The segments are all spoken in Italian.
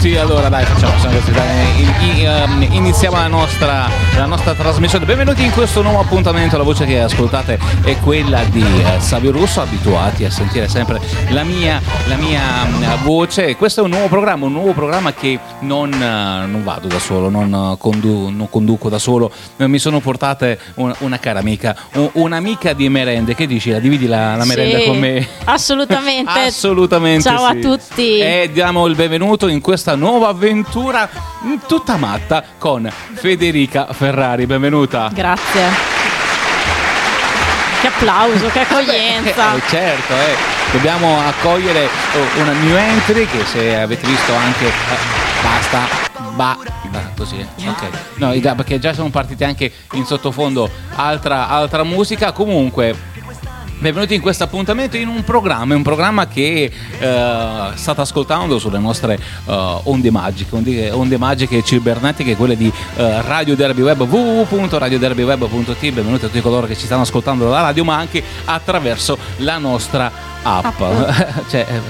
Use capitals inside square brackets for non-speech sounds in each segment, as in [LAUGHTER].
benvenuti, allora dai facciamo iniziamo la nostra, la nostra trasmissione. Benvenuti in questo nuovo appuntamento, la voce che ascoltate è quella di eh, Savio Russo, abituati a sentire sempre la mia, la mia mm, voce. Questo è un nuovo programma, un nuovo programma che non, eh, non vado da solo, non, eh, condu- non conduco da solo, mi sono portate un- una cara amica, un- un'amica di merende, che dici? La dividi la, la merenda Sì, con me? Assolutamente. [LAUGHS] Assolutamente Ciao a sì. tutti. E diamo il benvenuto in questa nuova avventura mm, tutta matta con Federica Ferrari. Benvenuta. Grazie. Che applauso, che [LAUGHS] accoglienza. Eh, certo, eh. dobbiamo accogliere oh, una new entry che se avete visto anche eh, basta ba, ba- così eh. ok no perché già sono partite anche in sottofondo altra, altra musica comunque Benvenuti in questo appuntamento in un programma, un programma che eh, state ascoltando sulle nostre eh, onde magiche, onde, onde magiche cibernetiche, quelle di eh, Radio Derby Web, www.radioderbyweb.it. Benvenuti a tutti coloro che ci stanno ascoltando dalla radio, ma anche attraverso la nostra app. [LAUGHS] c'è, eh,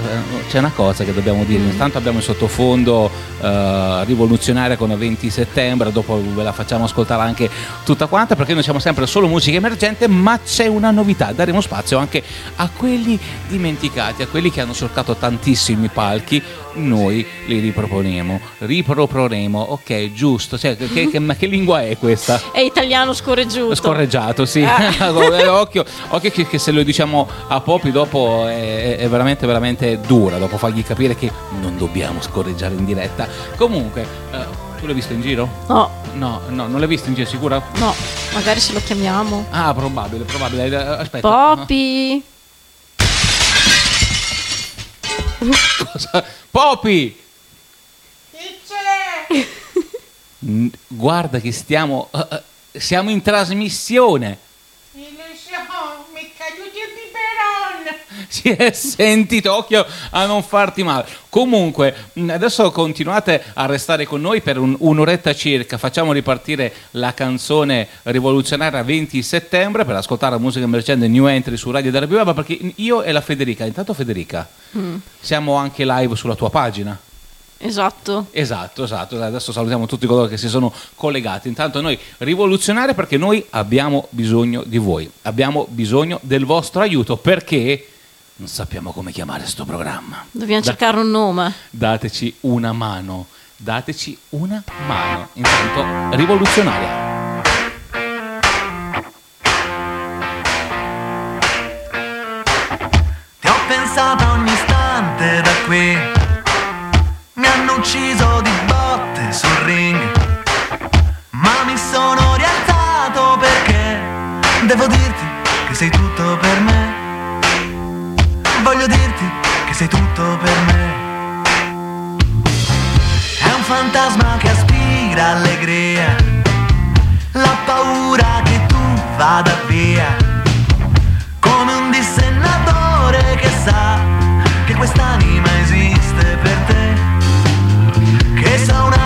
c'è una cosa che dobbiamo dire, intanto abbiamo il sottofondo eh, rivoluzionaria con 20 settembre, dopo ve la facciamo ascoltare anche tutta quanta perché noi siamo sempre solo musica emergente, ma c'è una novità, daremo spazio anche a quelli dimenticati, a quelli che hanno solcato tantissimi palchi, noi li riproponiamo, riproporremo, ok, giusto, cioè, che, che- ma che lingua è questa? È italiano scorreggiuto. Scorreggiato, sì. Ah. [LAUGHS] Eh, occhio, occhio che, che se lo diciamo a Popi dopo è, è veramente, veramente dura, dopo fargli capire che non dobbiamo scorreggiare in diretta. Comunque, eh, tu l'hai visto in giro? No, No, no, non l'hai visto in giro, sicura? no, magari se lo chiamiamo. Ah, probabile, probabile. Aspetta. Poppy. [LAUGHS] Cosa? Popi! Mm, Guarda che stiamo... eh, siamo in trasmissione. Si è sentito, occhio a non farti male. Comunque, adesso continuate a restare con noi per un- un'oretta circa. Facciamo ripartire la canzone rivoluzionaria 20 settembre per ascoltare la musica emergente New Entry su Radio Derby Web perché io e la Federica, intanto Federica, siamo anche live sulla tua pagina. Esatto. Esatto, esatto. Adesso salutiamo tutti coloro che si sono collegati. Intanto noi rivoluzionare perché noi abbiamo bisogno di voi, abbiamo bisogno del vostro aiuto perché non sappiamo come chiamare questo programma. Dobbiamo Da- cercare un nome. Dateci una mano, dateci una mano. Intanto rivoluzionaria. Ti ho pensato ogni istante da qui. Mi hanno ucciso di botte sul ring. Ma mi sono rialzato perché devo dirti che sei tutto per me. Voglio dirti che sei tutto per me. È un fantasma che aspira allegria. La paura che tu vada via come un dissennatore che sa che quest'anima esiste per te, che sa un'anima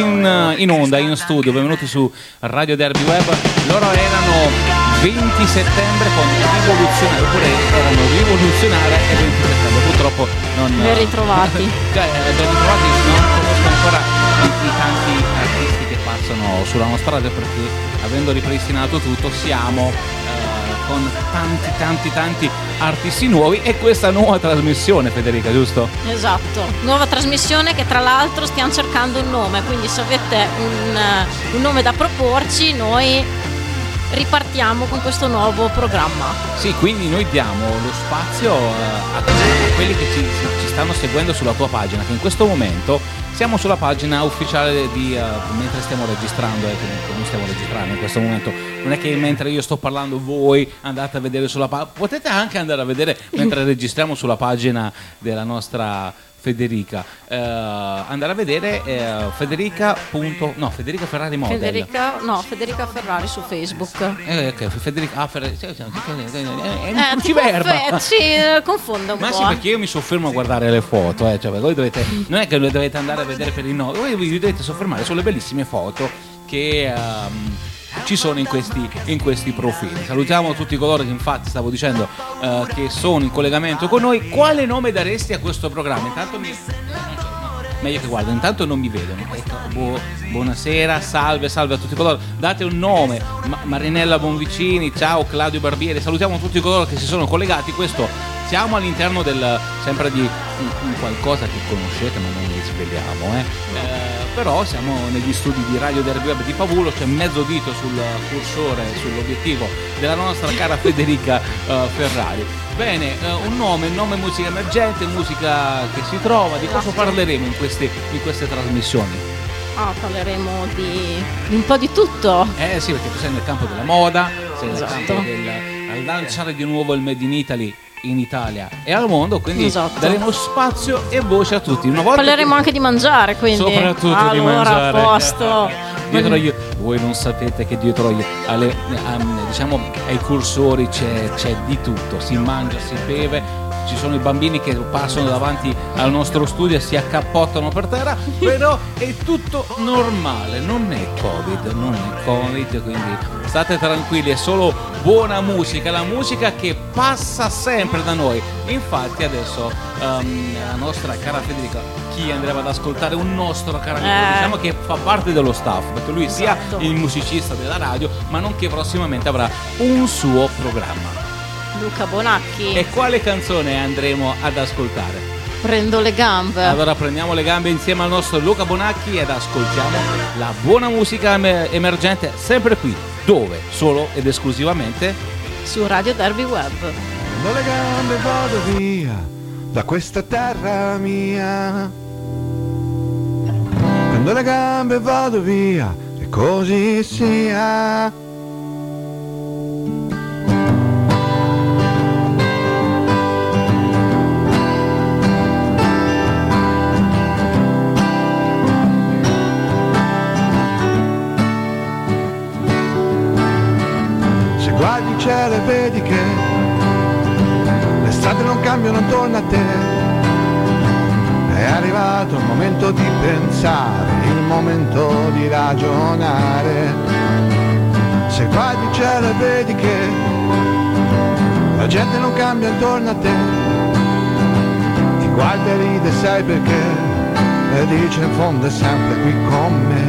in, in onda, in studio, benvenuti su Radio Derby Web. Loro erano 20 settembre con rivoluzionario, oppure erano rivoluzionaria e 20 settembre. Purtroppo non. Ben ritrovati. [LAUGHS] Cioè, eh, ben ritrovati, non conosco ancora i, i tanti artisti che passano sulla nostra radio perché avendo ripristinato tutto siamo eh, con tanti tanti tanti artisti nuovi e questa nuova trasmissione Federica, giusto? Esatto. Nuova trasmissione che tra l'altro stiamo cercando un nome, quindi se avete un, eh, un nome da proporci noi ripartiamo con questo nuovo programma. Sì, quindi noi diamo lo spazio eh, a tutti quelli che ci, ci stanno seguendo sulla tua pagina, che in questo momento siamo sulla pagina ufficiale di eh, mentre stiamo registrando, eh, non stiamo registrando in questo momento. Non è che mentre io sto parlando voi andate a vedere sulla pagina, potete anche andare a vedere mentre registriamo sulla pagina della nostra Federica. Eh, andare a vedere eh, Federica. punto- no, Federica Ferrari Model. Federica, no, Federica Ferrari su Facebook. Eh, ok, Federica ah, Ferrari. sì, sì, sì, È un Eh, tipo cruciverba. fe- sì, eh, confonda un Ma po'. sì, eh. perché io mi soffermo a guardare le foto, eh, cioè, voi dovete, non è che dovete andare a vedere per il nome, voi vi dovete soffermare sulle bellissime foto che ehm, ci sono in questi, in questi profili. Salutiamo tutti coloro che infatti stavo dicendo eh, che sono in collegamento con noi. Quale nome daresti a questo programma? Intanto mi... Meglio che guardo, intanto non mi vedono. Ecco, buo- buonasera, salve, salve a tutti coloro. Date un nome, Ma- Marinella Bonvicini, ciao Claudio Barbieri, salutiamo tutti coloro che si sono collegati. Questo siamo all'interno del sempre di un, un qualcosa che conoscete, ma non vi sveliamo, eh. Eh, però siamo negli studi di Radio Derby Web di Pavulo, c'è mezzo dito sul cursore, sull'obiettivo della nostra cara [LAUGHS] Federica eh, Ferrari. Bene, eh, un nome, nome musica emergente, musica che si trova, di cosa parleremo in queste, in queste trasmissioni? Ah, parleremo di, di un po' di tutto. Eh sì, perché tu sei nel campo della moda, sei nel Esatto. campo del lanciare di nuovo il Made in Italy in Italia e al mondo, quindi Esatto. daremo spazio e voce a tutti. Una volta Parleremo che- anche di mangiare, quindi. soprattutto allora, di mangiare. a posto. Dietro agli- voi non sapete che dietro agli- alle- am- diciamo, ai cursori c'è, c'è di tutto, si mangia, si beve. Ci sono i bambini che passano davanti al nostro studio e si accappottano per terra, però è tutto normale, non è Covid, non è Covid, quindi state tranquilli, è solo buona musica, la musica che passa sempre da noi. Infatti adesso ehm, la nostra cara Federica, chi andremo ad ascoltare un nostro caro amico, Eh. diciamo che fa parte dello staff, perché lui sia Esatto. il musicista della radio, ma nonché prossimamente avrà un suo programma. Luca Bonacchi. E quale canzone andremo ad ascoltare? Prendo le gambe. Allora prendiamo le gambe insieme al nostro Luca Bonacchi ed ascoltiamo la buona musica em- emergente sempre qui, dove? Solo ed esclusivamente Su Radio Derby Web. Prendo le gambe e vado via da questa terra mia. Prendo le gambe e vado via e così sia. Pensare, il momento di ragionare. Se guardi il cielo e vedi che la gente non cambia attorno a te, ti guarda e ride, sai perché? E dice in fondo è sempre qui con me.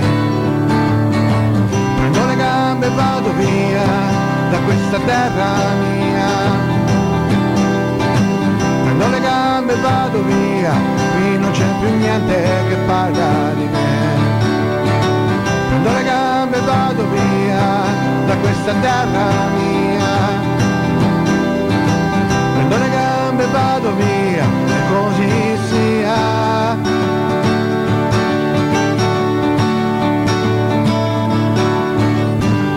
Prendo le gambe e vado via da questa terra mia. Prendo le gambe e vado via, qui non c'è più niente che parla di me. Prendo le gambe e vado via da questa terra mia. Prendo le gambe e vado via, e così sia.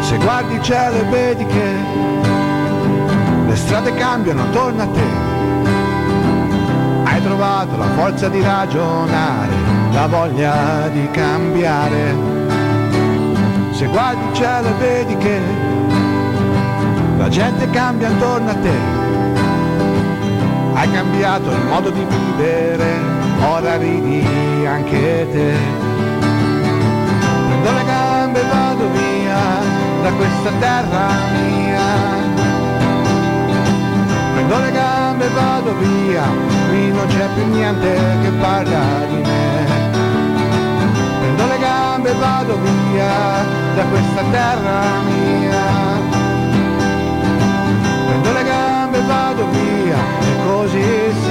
Se guardi il cielo e vedi che le strade cambiano attorno a te, trovato la forza di ragionare, la voglia di cambiare. Se guardi il cielo vedi che la gente cambia intorno a te, hai cambiato il modo di vivere, ora ridi anche te. Prendo le gambe e vado via da questa terra mia. Prendo le gambe me vado via, qui non c'è più niente che parla di me. Prendo le gambe e vado via da questa terra mia. Prendo le gambe e vado via, e così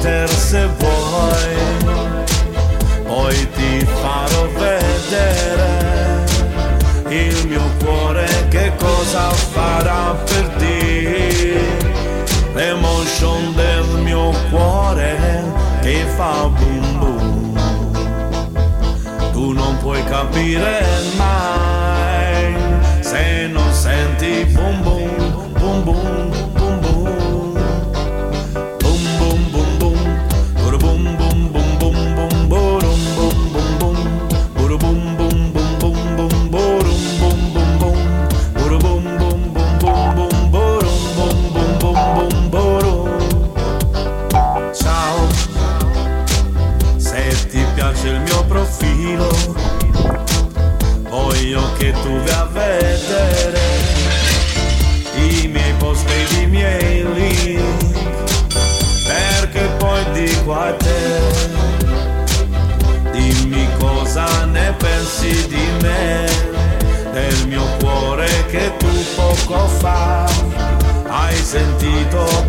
metter se vuoi, poi ti farò vedere il mio cuore che cosa farà per te. L'emotion del mio cuore che fa boom boom, tu non puoi capire.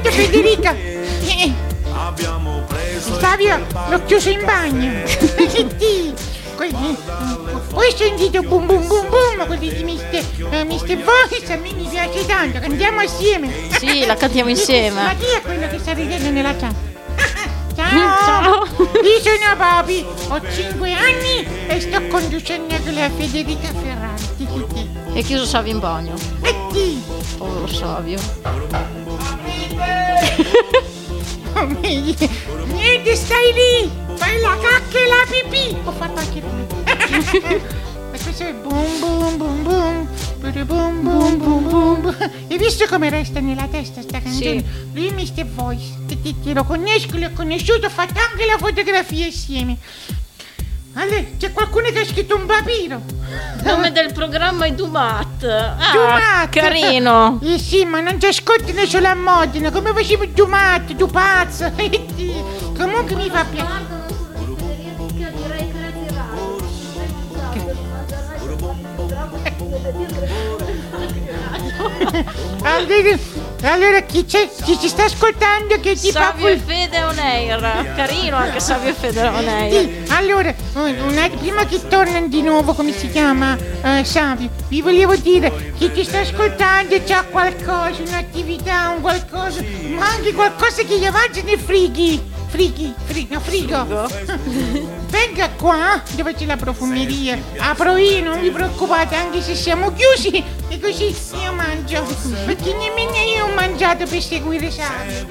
Aspetta Federica. Eh. Fabio, l'ho chiuso in bagno. Poi eh, sentito boom boom boom boom quelli di Mr. eh, Mister Voice, a me mi piace tanto, cantiamo assieme. Sì, la cantiamo insieme. Ma chi è quello che sta ridendo nella chat? Ciao! Io sono Babi, ho 5 anni e sto conducendo con la Federica Ferranti. E chiuso Savio in bagno. E chi? Oh, Savio. [LAUGHS] Niente, stai lì! Fai la cacca e la pipì! Ho fatto anche prima. [LAUGHS] E questo è boom boom boom boom. Boom boom boom boom boom. Hai visto come resta nella testa sta canzone? Sì. Lui Mr. Voice. Ti, ti- ti lo conosco, l'ho conosciuto, ho fatto anche la fotografia insieme. Allora, c'è qualcuno che ha scritto un papiro. Il nome del programma è Dumat. Ah, Dumat. carino. Eh sì, ma non ci ascoltano solo a Modena. Come facevo Dumat, tu pazzo. [LAUGHS] Eh. Comunque mi fa piacere. [LAUGHS] [LAUGHS] Allora, allora chi, c'è, chi ci sta ascoltando che ti fa Savio e Fede on air. Carino anche Savio e Fede on air. Sì, allora, un- un attimo, prima che tornano di nuovo, come si chiama, eh, Savio, vi volevo dire, chi ti sta ascoltando c'ha qualcosa, un'attività, un qualcosa, ma anche qualcosa che gli avanza nei frighi. Frighi, frigo, frigo. [LAUGHS] Venga qua, dove c'è la profumeria. Apro io, non vi preoccupate, anche se siamo chiusi. E così io mangio. Perché nemmeno io ho mangiato per seguire Savio.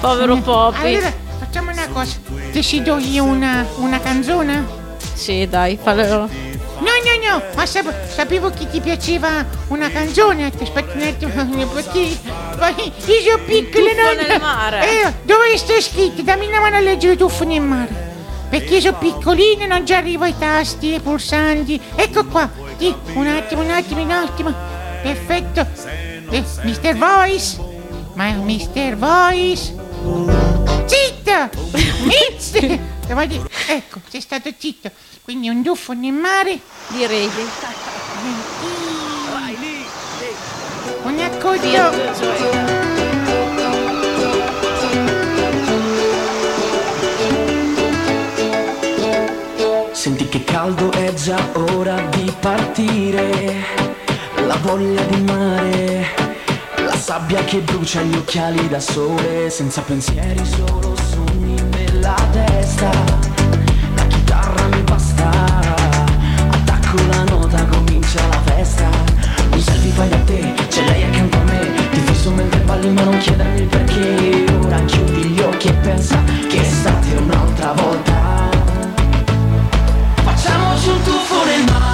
Povero Poppy. Allora, facciamo una cosa. Decido io una, una canzone? Sì, dai, fallo. No, no, no, ma sap- sapevo che ti piaceva una canzone. Aspetta un attimo, perché poi io sono piccola, Tuffo no? nel mare. Eh, dove sta scritto? Dammi una mano a leggere tuffo nel mare. Perché io sono piccolina, non ci arrivo ai tasti, ai pulsanti. Ecco qua. Sì, un attimo, un attimo, un attimo. Perfetto. Eh, Mr. Voice. Ma Mr. Voice. Zitto! Dire- Ecco, sei stato zitto. Quindi un tuffo nel mare. Direi. Un accordo. Senti che caldo è già ora di partire, la voglia di mare, sabbia che brucia gli occhiali da sole, senza pensieri, solo sogni nella testa, la chitarra mi basta, attacco la nota, comincia la festa, un selfie fai da te, c'è lei accanto a me, ti fisso mentre balli ma non chiedermi il perché, ora chiudi gli occhi e pensa che è stata un'altra volta. Facciamoci un tuffo nel mare,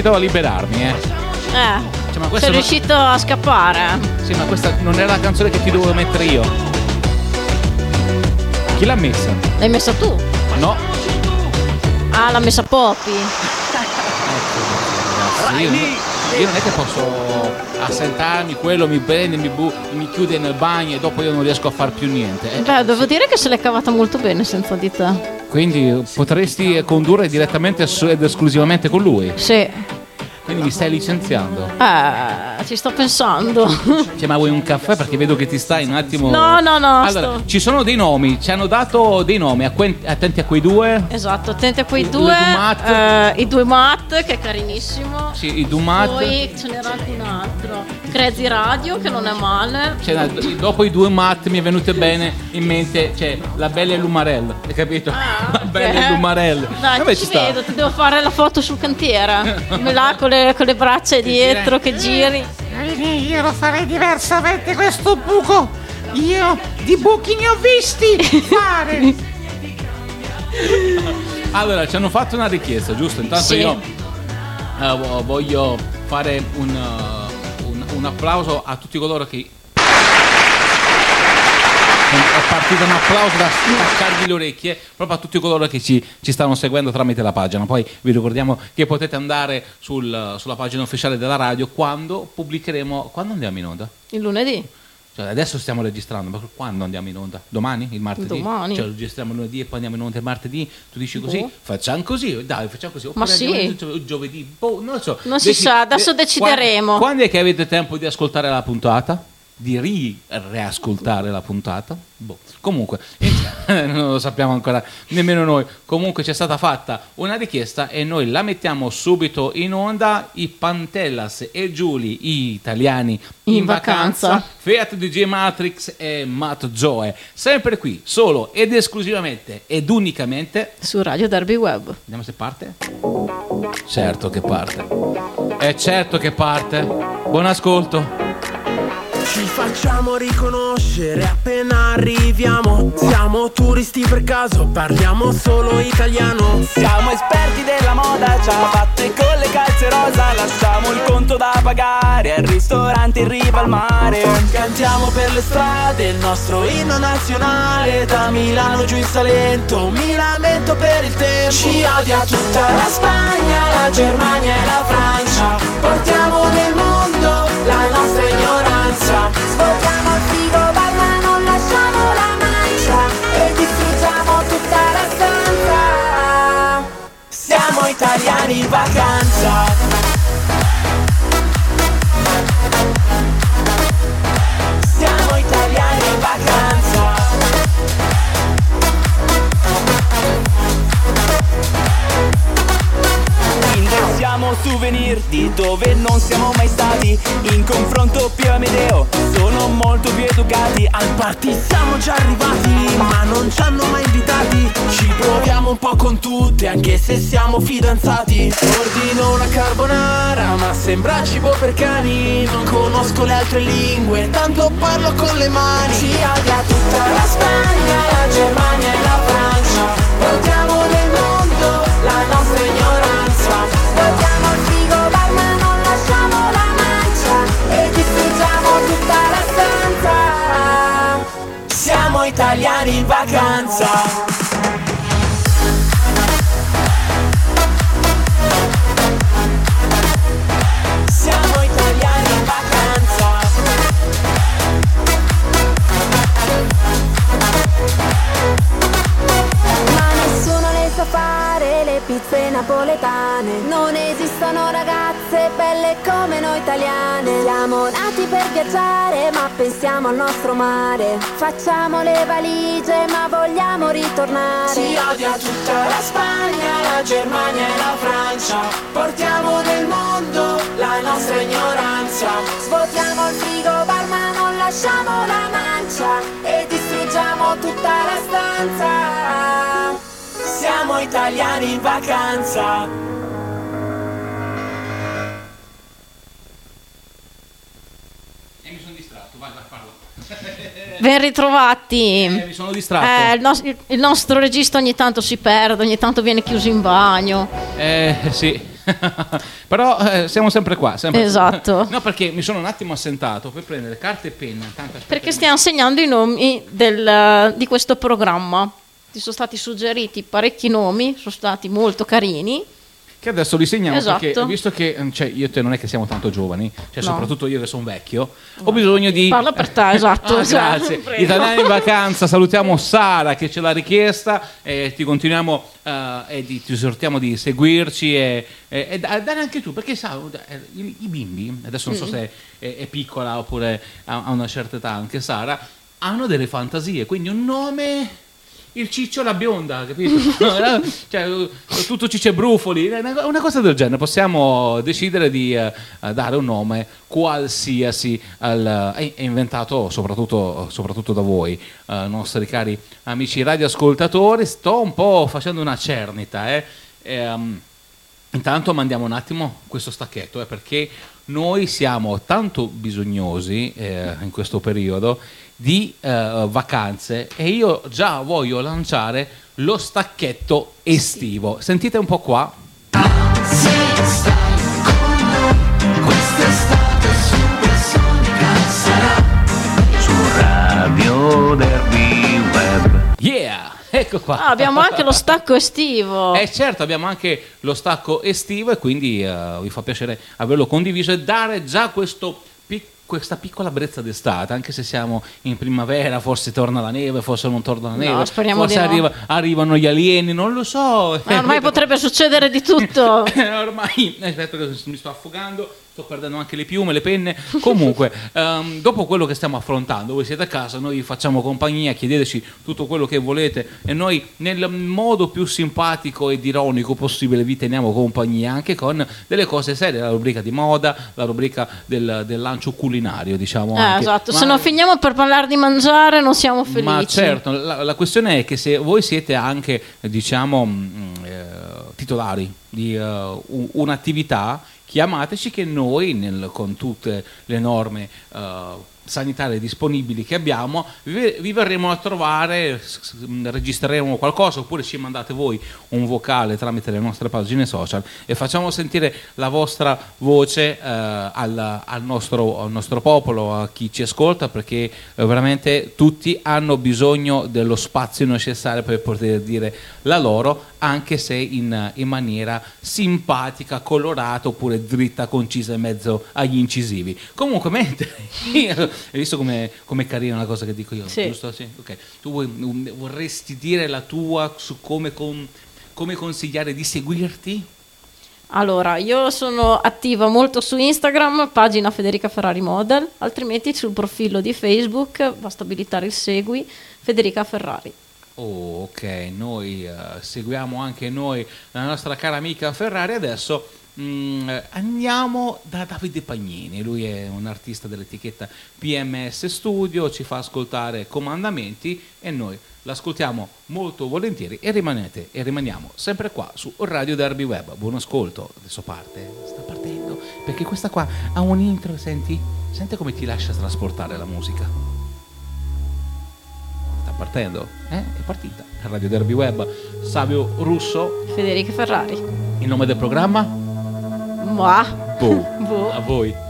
riuscito a liberarmi, eh. Eh, Cioè, ma sei non- riuscito a scappare. Sì, ma questa non era la canzone che ti dovevo mettere io. Chi l'ha messa? L'hai messa tu? No. Ah, l'ha messa Poppy. Ragazzi, io, io non è che posso assentarmi, quello mi prende, mi, bu- mi chiude nel bagno e dopo io non riesco a far più niente. Eh, Beh, devo dire che se l'è cavata molto bene senza di te. Quindi potresti condurre direttamente ed esclusivamente con lui. Sì. Quindi mi stai licenziando. Eh, ci sto pensando. Cioè, ma vuoi un caffè? Perché vedo che ti stai un attimo. No, no, no, Allora, sto- ci sono dei nomi, ci hanno dato dei nomi. Attenti a quei due. Esatto, attenti a quei due. Dumat. eh, I due Matt, che è carinissimo. Sì, i Dumat. Poi ce n'era anche un altro. Crazy Radio, che non è male. Cioè, dopo i due Matt mi è venute bene in mente, cioè, la Bella e l'Umarell, hai capito? la Bella e l'Umarell. Ah, Dai, Vabbè, ci, sta. vedo, ti devo fare la foto sul cantiere. Me là con le, con le braccia dietro che giri. Io lo farei diversamente questo buco. Io di buchi ne ho visti fare. [LAUGHS] Allora, ci hanno fatto una richiesta, giusto? Intanto Sì. io vo- voglio fare un, uh, un- applauso a tutti coloro che. È partito un applauso da staccarvi le orecchie proprio a tutti coloro che ci, ci stanno seguendo tramite la pagina. Poi vi ricordiamo che potete andare sul- sulla pagina ufficiale della radio quando pubblicheremo. Quando andiamo in onda? Il lunedì. Cioè, adesso stiamo registrando, ma quando andiamo in onda? Domani? Il martedì? Domani. Cioè, registriamo lunedì e poi andiamo in onda il martedì? Tu dici così? Boh. Facciamo così, dai, facciamo così. Ma Oppure sì. in gio- giovedì? Boh, non lo so. Non si sa, adesso de- decideremo. Quando, quando è che avete tempo di ascoltare la puntata? Di ri- reascoltare la puntata? Boh. Comunque, [LAUGHS] non lo sappiamo ancora nemmeno noi. Comunque c'è stata fatta una richiesta e noi la mettiamo subito in onda. I Pantellas e Giuli, i italiani in, In vacanza. vacanza. Fiat DJ Matrix e Matt Zoe. Sempre qui, solo ed esclusivamente ed unicamente. Su Radio Derby Web. Vediamo se parte. Certo che parte. È certo che parte. Buon ascolto. Ci facciamo riconoscere. Appena arriviamo Siamo turisti per caso, parliamo solo italiano. Siamo esperti della moda, ciabatte con le calze rosa. Lasciamo il conto da pagare al ristorante in riva al mare. Cantiamo per le strade il nostro inno nazionale. Da Milano giù in Salento, mi lamento per il tempo. Ci odia tutta la Spagna, la Germania e la Francia. Portiamo nel mondo la nostra italiani in vacanza. Siamo italiani in vacanza. Indossiamo souvenir di dove non siamo mai stati In confronto più Amedeo sono molto più educati Al party siamo già arrivati ma non ci hanno mai invitati. Ci proviamo un po' con tutte anche se siamo fidanzati. Ordino una carbonara ma sembra cibo per cani. Non conosco le altre lingue tanto parlo con le mani. Ci odia tutta la Spagna, la Germania e la Francia. Portiamo nel mondo la nostra ignoranza italiani in vacanza napoletane. Non esistono ragazze belle come noi italiane. Siamo nati per viaggiare ma pensiamo al nostro mare. Facciamo le valigie ma vogliamo ritornare. Ci odia tutta la Spagna, la Germania e la Francia. Portiamo nel mondo la nostra ignoranza. Svuotiamo il frigo bar ma non lasciamo la mancia. E distruggiamo tutta la stanza Siamo italiani in vacanza E mi sono distratto, vai, vai, parlo. [LAUGHS] Ben ritrovati. Eh, mi sono distratto. Eh, il, nos- il nostro regista ogni tanto si perde, ogni tanto viene chiuso in bagno. Eh, sì. [LAUGHS] Però eh, siamo sempre qua. Sempre Esatto. [LAUGHS] No, perché mi sono un attimo assentato per prendere carta e penna. Perché stiamo segnando i nomi del- di questo programma. Ti sono stati suggeriti parecchi nomi, sono stati molto carini. Che adesso li segniamo Esatto. perché visto che eh, cioè, io e te non è che siamo tanto giovani, cioè No. soprattutto io che sono vecchio, ho bisogno di. Parla per te, esatto. [LAUGHS] Ah, cioè, grazie. [LAUGHS] prego. Italiani in vacanza, salutiamo Sara che ce l'ha richiesta e ti continuiamo eh, e di- ti esortiamo di seguirci e, e- e da- dare anche tu, perché sa, eh, i, i bimbi, adesso non so Mm. se è, è piccola oppure ha, ha una certa età, anche Sara, hanno delle fantasie, quindi un nome... Il ciccio la bionda, capito? [LAUGHS] [LAUGHS] Cioè, tutto ciccio e brufoli, una cosa del genere. Possiamo decidere di eh, dare un nome qualsiasi al, è inventato soprattutto, soprattutto da voi, eh, nostri cari amici radioascoltatori. Sto un po' facendo una cernita, eh. Ehm, Intanto mandiamo un attimo questo stacchetto eh, perché noi siamo tanto bisognosi eh, in questo periodo di eh, vacanze e io già voglio lanciare lo stacchetto estivo. Sentite un po' qua. Yeah! Ecco qua. Ah, abbiamo anche lo stacco estivo. [LAUGHS] Eh certo, abbiamo anche lo stacco estivo e quindi eh, mi fa piacere averlo condiviso e dare già questo questa piccola brezza d'estate, anche se siamo in primavera, forse torna la neve, forse non torna la neve, speriamo forse no. arriva- arrivano gli alieni, non lo so. Ma ormai [LAUGHS] potrebbe succedere di tutto. [LAUGHS] ormai aspetta che mi sto affogando sto perdendo anche le piume, le penne [LAUGHS] comunque ehm, dopo quello che stiamo affrontando voi siete a casa, noi vi facciamo compagnia chiedeteci tutto quello che volete e noi nel modo più simpatico ed ironico possibile vi teniamo compagnia anche con delle cose serie, la rubrica di moda la rubrica del, del lancio culinario diciamo Eh, esatto, Ma- se non finiamo per parlare di mangiare non siamo felici. ma certo, la, la questione è che se voi siete anche, diciamo, mh, eh, titolari di eh, u- un'attività, chiamateci che noi, nel- con tutte le norme eh, sanitarie disponibili che abbiamo, vi, verremo a trovare, mh, registreremo qualcosa oppure ci mandate voi un vocale tramite le nostre pagine social e facciamo sentire la vostra voce eh, al, al nostro, al nostro popolo, a chi ci ascolta, perché eh, veramente tutti hanno bisogno dello spazio necessario per poter dire la loro, anche se in, in maniera simpatica, colorata oppure dritta, concisa in mezzo agli incisivi. Comunque, mentre [LAUGHS] hai visto come è carina la cosa che dico io? Sì. Giusto? Sì, ok. Tu vuoi- um, vorresti dire la tua su come, con- come consigliare di seguirti? Allora, io sono attiva molto su Instagram, pagina Federica Ferrari Model, altrimenti sul profilo di Facebook basta abilitare il segui Federica Ferrari. Oh, ok, noi eh, seguiamo anche noi la nostra cara amica Ferrari. Adesso mm, andiamo da Davide Pagnini, lui è un artista dell'etichetta PMS Studio, ci fa ascoltare comandamenti e noi l'ascoltiamo molto volentieri e rimanete e rimaniamo sempre qua su Radio Derby Web. Buon ascolto, adesso parte, sta partendo, perché questa qua ha un intro, senti? Senti come ti lascia trasportare la musica. Sta partendo? Eh? È partita. Radio Derby Web, Savio Russo, Federica Ferrari. il nome del programma? Ma. Boh. [LAUGHS] Boh. A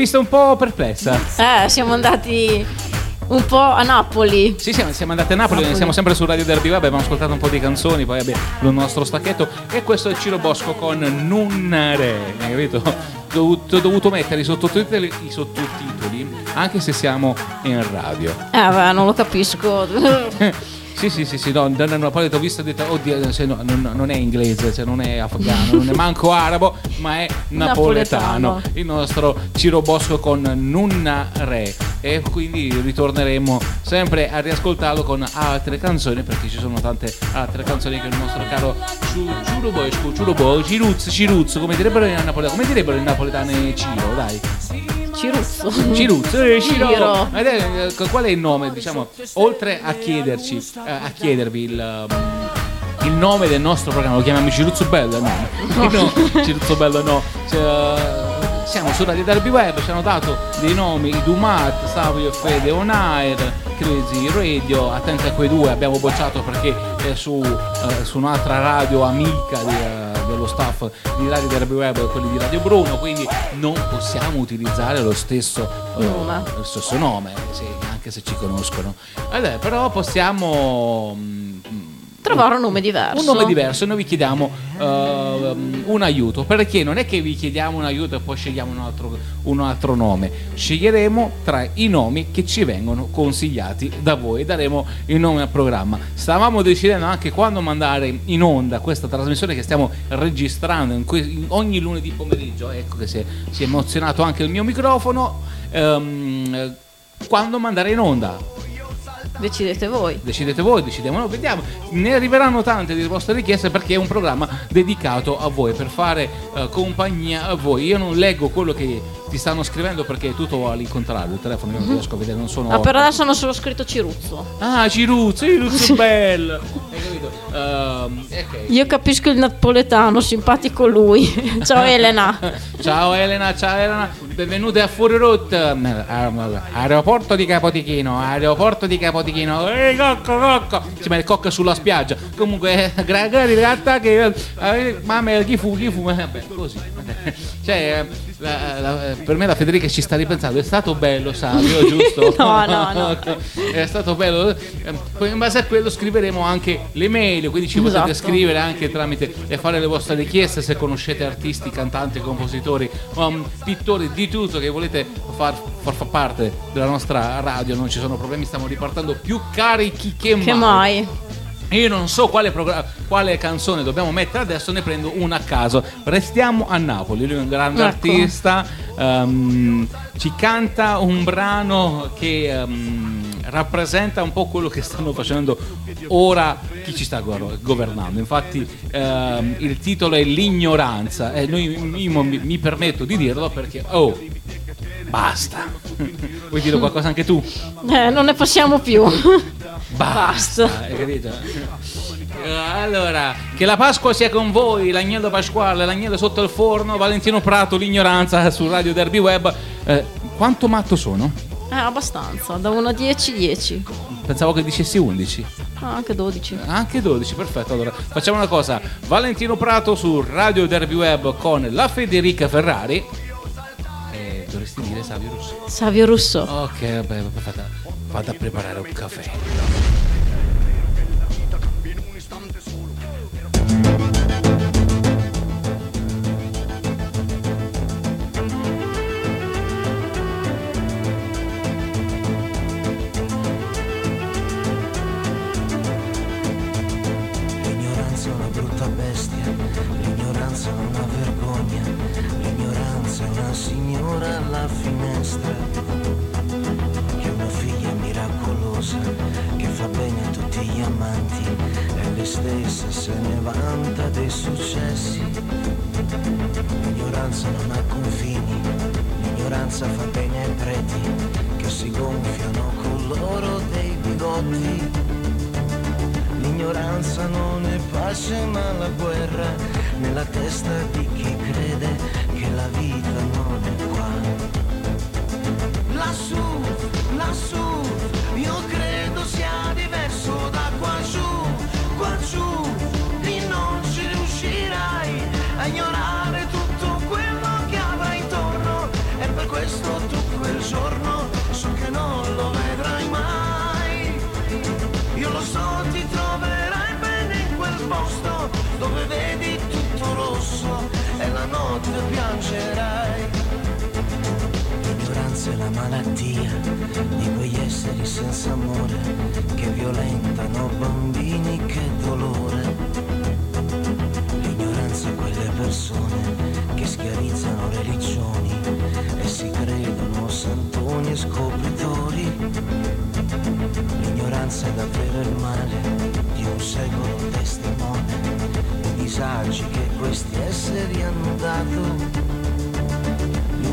vista un po' perplessa. Eh, siamo andati un po' a Napoli. Sì, siamo, siamo andati a Napoli, Napoli. siamo sempre su Radio Derby Web, abbiamo ascoltato un po' di canzoni, poi abbiamo il nostro stacchetto e questo è Ciro Bosco con Nunnare, hai capito? Dovuto, dovuto mettere i sottotitoli, i sottotitoli anche se siamo in radio. Eh, va, non lo capisco. [LAUGHS] Sì, sì, sì, sì, no, Donna Napolitano ho visto e ho detto, oddio, cioè, no, non, non, è inglese, cioè, non è afghano, non è manco arabo, ma è [LAUGHS] napoletano. napoletano. Il nostro Ciro Bosco con Nunna Re. E quindi ritorneremo sempre a riascoltarlo con altre canzoni, perché ci sono tante altre canzoni che il nostro caro Ciro Bosco, Ciro Bosco, Ciruzzo, Ciruzzo, come direbbero i napoletani, come direbbero i napoletani Ciro, dai. Ciruzzo. Ciruzzo, [LAUGHS] eh, Ciro. Ciro. Eh, qual è il nome, diciamo, oltre a chiederci, eh, a chiedervi il... um, il nome del nostro programma lo chiamiamo Ciruzzo Bello? No, no [LAUGHS] Ciruzzo Bello no. Cioè, siamo su Radio Derby Web, ci hanno dato dei nomi, i Dumat, Savio e Fede On Air, Crazy Radio, attenti a quei due, abbiamo bocciato perché su, eh, su un'altra radio amica di, eh, dello staff di Radio Derby Web, quelli di Radio Bruno, quindi non possiamo utilizzare lo stesso, eh, Nome. lo stesso nome, sì, anche se ci conoscono. È, però possiamo... mm, Trovare un nome diverso. un nome diverso e noi vi chiediamo ehm, un aiuto. Perché non è che vi chiediamo un aiuto e poi scegliamo un altro, un altro nome. Sceglieremo tra i nomi che ci vengono consigliati da voi. E daremo il nome al programma. Stavamo decidendo anche quando mandare in onda questa trasmissione che stiamo registrando in que- in ogni lunedì pomeriggio. Ecco che si è, si è emozionato anche il mio microfono. Ehm, quando mandare in onda Decidete voi. decidete voi, decidiamo noi, vediamo. Ne arriveranno tante di vostre richieste perché è un programma dedicato a voi, per fare eh, compagnia a voi. Io non leggo quello che ti stanno scrivendo perché è tutto all'incontrario, il telefono io non riesco a vedere, non sono... Ah, per adesso hanno solo scritto Ciruzzo. Ah, Ciruzzo, Ciruzzo bello! Hai capito? Ehm, ok. Io capisco il napoletano, simpatico lui. [LAUGHS] Ciao Elena. Ciao Elena, ciao Elena, benvenute a Route, ehm, aeroporto di Capotichino, aeroporto di Capotichino, ehi cocco, cocco, ci mette cocca sulla spiaggia, comunque, Gregorio, realtà che, eh, mamma, chi fu, chi fu, vabbè, così, [LAUGHS] cioè, eh, la- la- per me la Federica ci sta ripensando, è stato bello Savio, [LAUGHS] giusto? No, no, no. [LAUGHS] è stato bello, Eh, poi in base a quello scriveremo anche le mail, quindi ci potete Esatto. scrivere anche tramite e fare le vostre richieste se conoscete artisti, cantanti, compositori, um, pittori, di tutto che volete far, far fa parte della nostra radio, non ci sono problemi, stiamo ripartendo più carichi che, Che mai? Io non so quale, progra- quale canzone dobbiamo mettere adesso, ne prendo una a caso. Restiamo a Napoli, lui è un grande Ecco. artista, ehm, ci canta un brano che ehm, rappresenta un po' quello che stanno facendo ora chi ci sta go- governando. Infatti ehm, il titolo è L'ignoranza e noi, io mi, mi permetto di dirlo perché, oh, basta. Vuoi dire qualcosa anche tu? Eh, non ne possiamo più. Basta. Hai capito? Allora, che la Pasqua sia con voi, l'agnello pasquale, l'agnello sotto il forno, Valentino Prato, l'ignoranza su Radio Derby Web. Eh, quanto matto sono? Eh, abbastanza. Da 1 a 10, 10. Pensavo che dicessi 11. Ah, anche 12. Anche 12, perfetto. Allora, facciamo una cosa. Valentino Prato su Radio Derby Web con la Federica Ferrari. Dovresti dire Savio Russo. Savio Russo. Ok, vabbè, vado, vado a preparare un caffè. L'ignoranza è una brutta bestia, l'ignoranza non ha vergogna, è una signora alla finestra, che è una figlia miracolosa, che fa bene a tutti gli amanti, e lei stessa se ne vanta dei successi. L'ignoranza non ha confini, l'ignoranza fa bene ai preti, che si gonfiano con l'oro dei bigotti. L'ignoranza non è pace ma la guerra nella testa di chi crede la vita non è qua. Lassù, lassù, io credo malattia di quegli esseri senza amore che violentano bambini, che dolore. L'ignoranza a quelle persone che schiarizzano religioni e si credono santoni e scopritori. L'ignoranza è davvero il male di un secolo testimone, i disagi che questi esseri hanno dato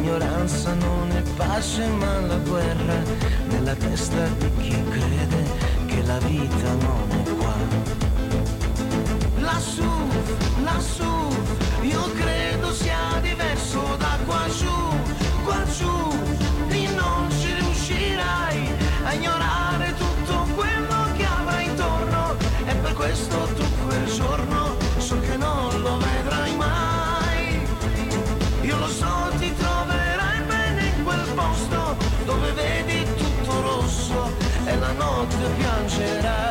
L'ignoranza non è pace ma la guerra. Nella testa di chi crede che la vita non è qua. Lassù, lassù, io credo sia diverso da qua giù, qua giù, lì non ci riuscirai a ignorare tutto quello che avrai intorno. E per questo notte piangerai. Cioè,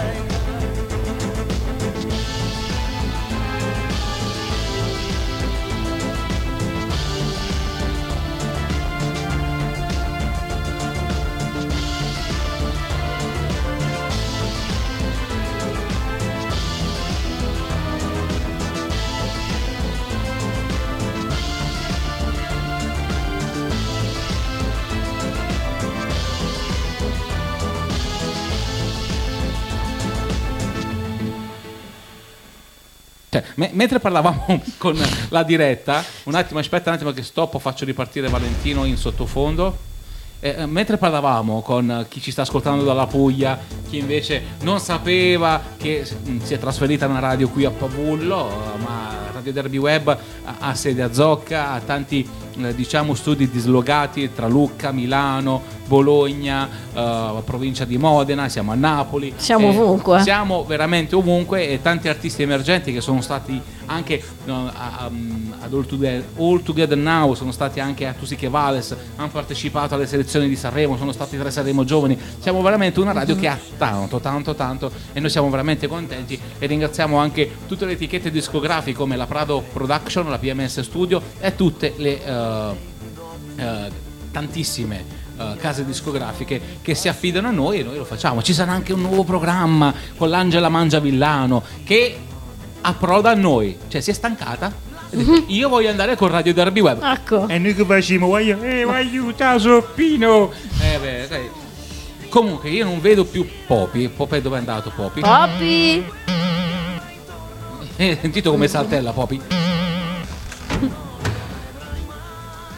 me- mentre parlavamo [LAUGHS] con la diretta, un attimo, aspetta un attimo che stoppo, faccio ripartire Valentino in sottofondo. Eh, eh, mentre parlavamo con chi ci sta ascoltando dalla Puglia, chi invece non sapeva che si è trasferita una radio qui a Pavullo, eh, ma Radio Derby Web ha, sede a Zocca, ha tanti eh, diciamo studi dislogati tra Lucca, Milano, Bologna, eh, provincia di Modena, siamo a Napoli. Siamo Eh, ovunque. Siamo veramente ovunque e tanti artisti emergenti che sono stati anche a- a- ad All Together, All Together Now, sono stati anche a Tusiche Vales, hanno partecipato alle selezioni di Sanremo, sono stati tra Sanremo Giovani. Siamo veramente una radio che ha tanto, tanto, tanto e noi siamo veramente contenti e ringraziamo anche tutte le etichette discografiche come la Prado Production, la PMS Studio e tutte le eh, tantissime eh, case discografiche che si affidano a noi e noi lo facciamo. Ci sarà anche un nuovo programma con l'Angela Mangia Villano che approda a noi, cioè si è stancata. detto, Io voglio andare con Radio Derby Web. Ecco. E noi che facciamo? Voglio, eh, ciao Soppino. Eh, beh, sai. Comunque io non vedo più Popi. Popi dove è andato Popi? Popi! Eh, sentito come saltella Popi?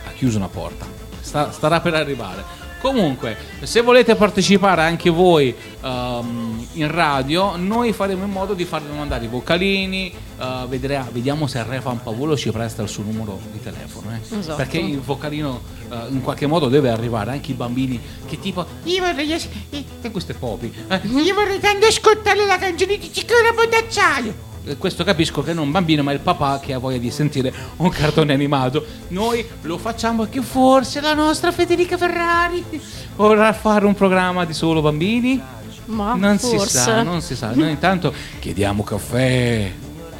Ha chiuso una porta. Sta- starà per arrivare. Comunque, se volete partecipare anche voi ehm, in radio, noi faremo in modo di farvi mandare i vocalini. eh, vedrà- vediamo se Refan Pavulo ci presta il suo numero di telefono. eh. Esatto. Perché il vocalino eh, in qualche modo deve arrivare anche i bambini che tipo. Io vorrei, eh, E questo è Popi. eh. io vorrei tanto ascoltare la canzone di Ciccone Bodacciaio. Eh, questo capisco che non un bambino ma il papà che ha voglia di sentire un cartone animato. Noi lo facciamo perché forse la nostra Federica Ferrari vorrà fare un programma di solo bambini? Ma non forse. si sa non si sa. Noi intanto chiediamo caffè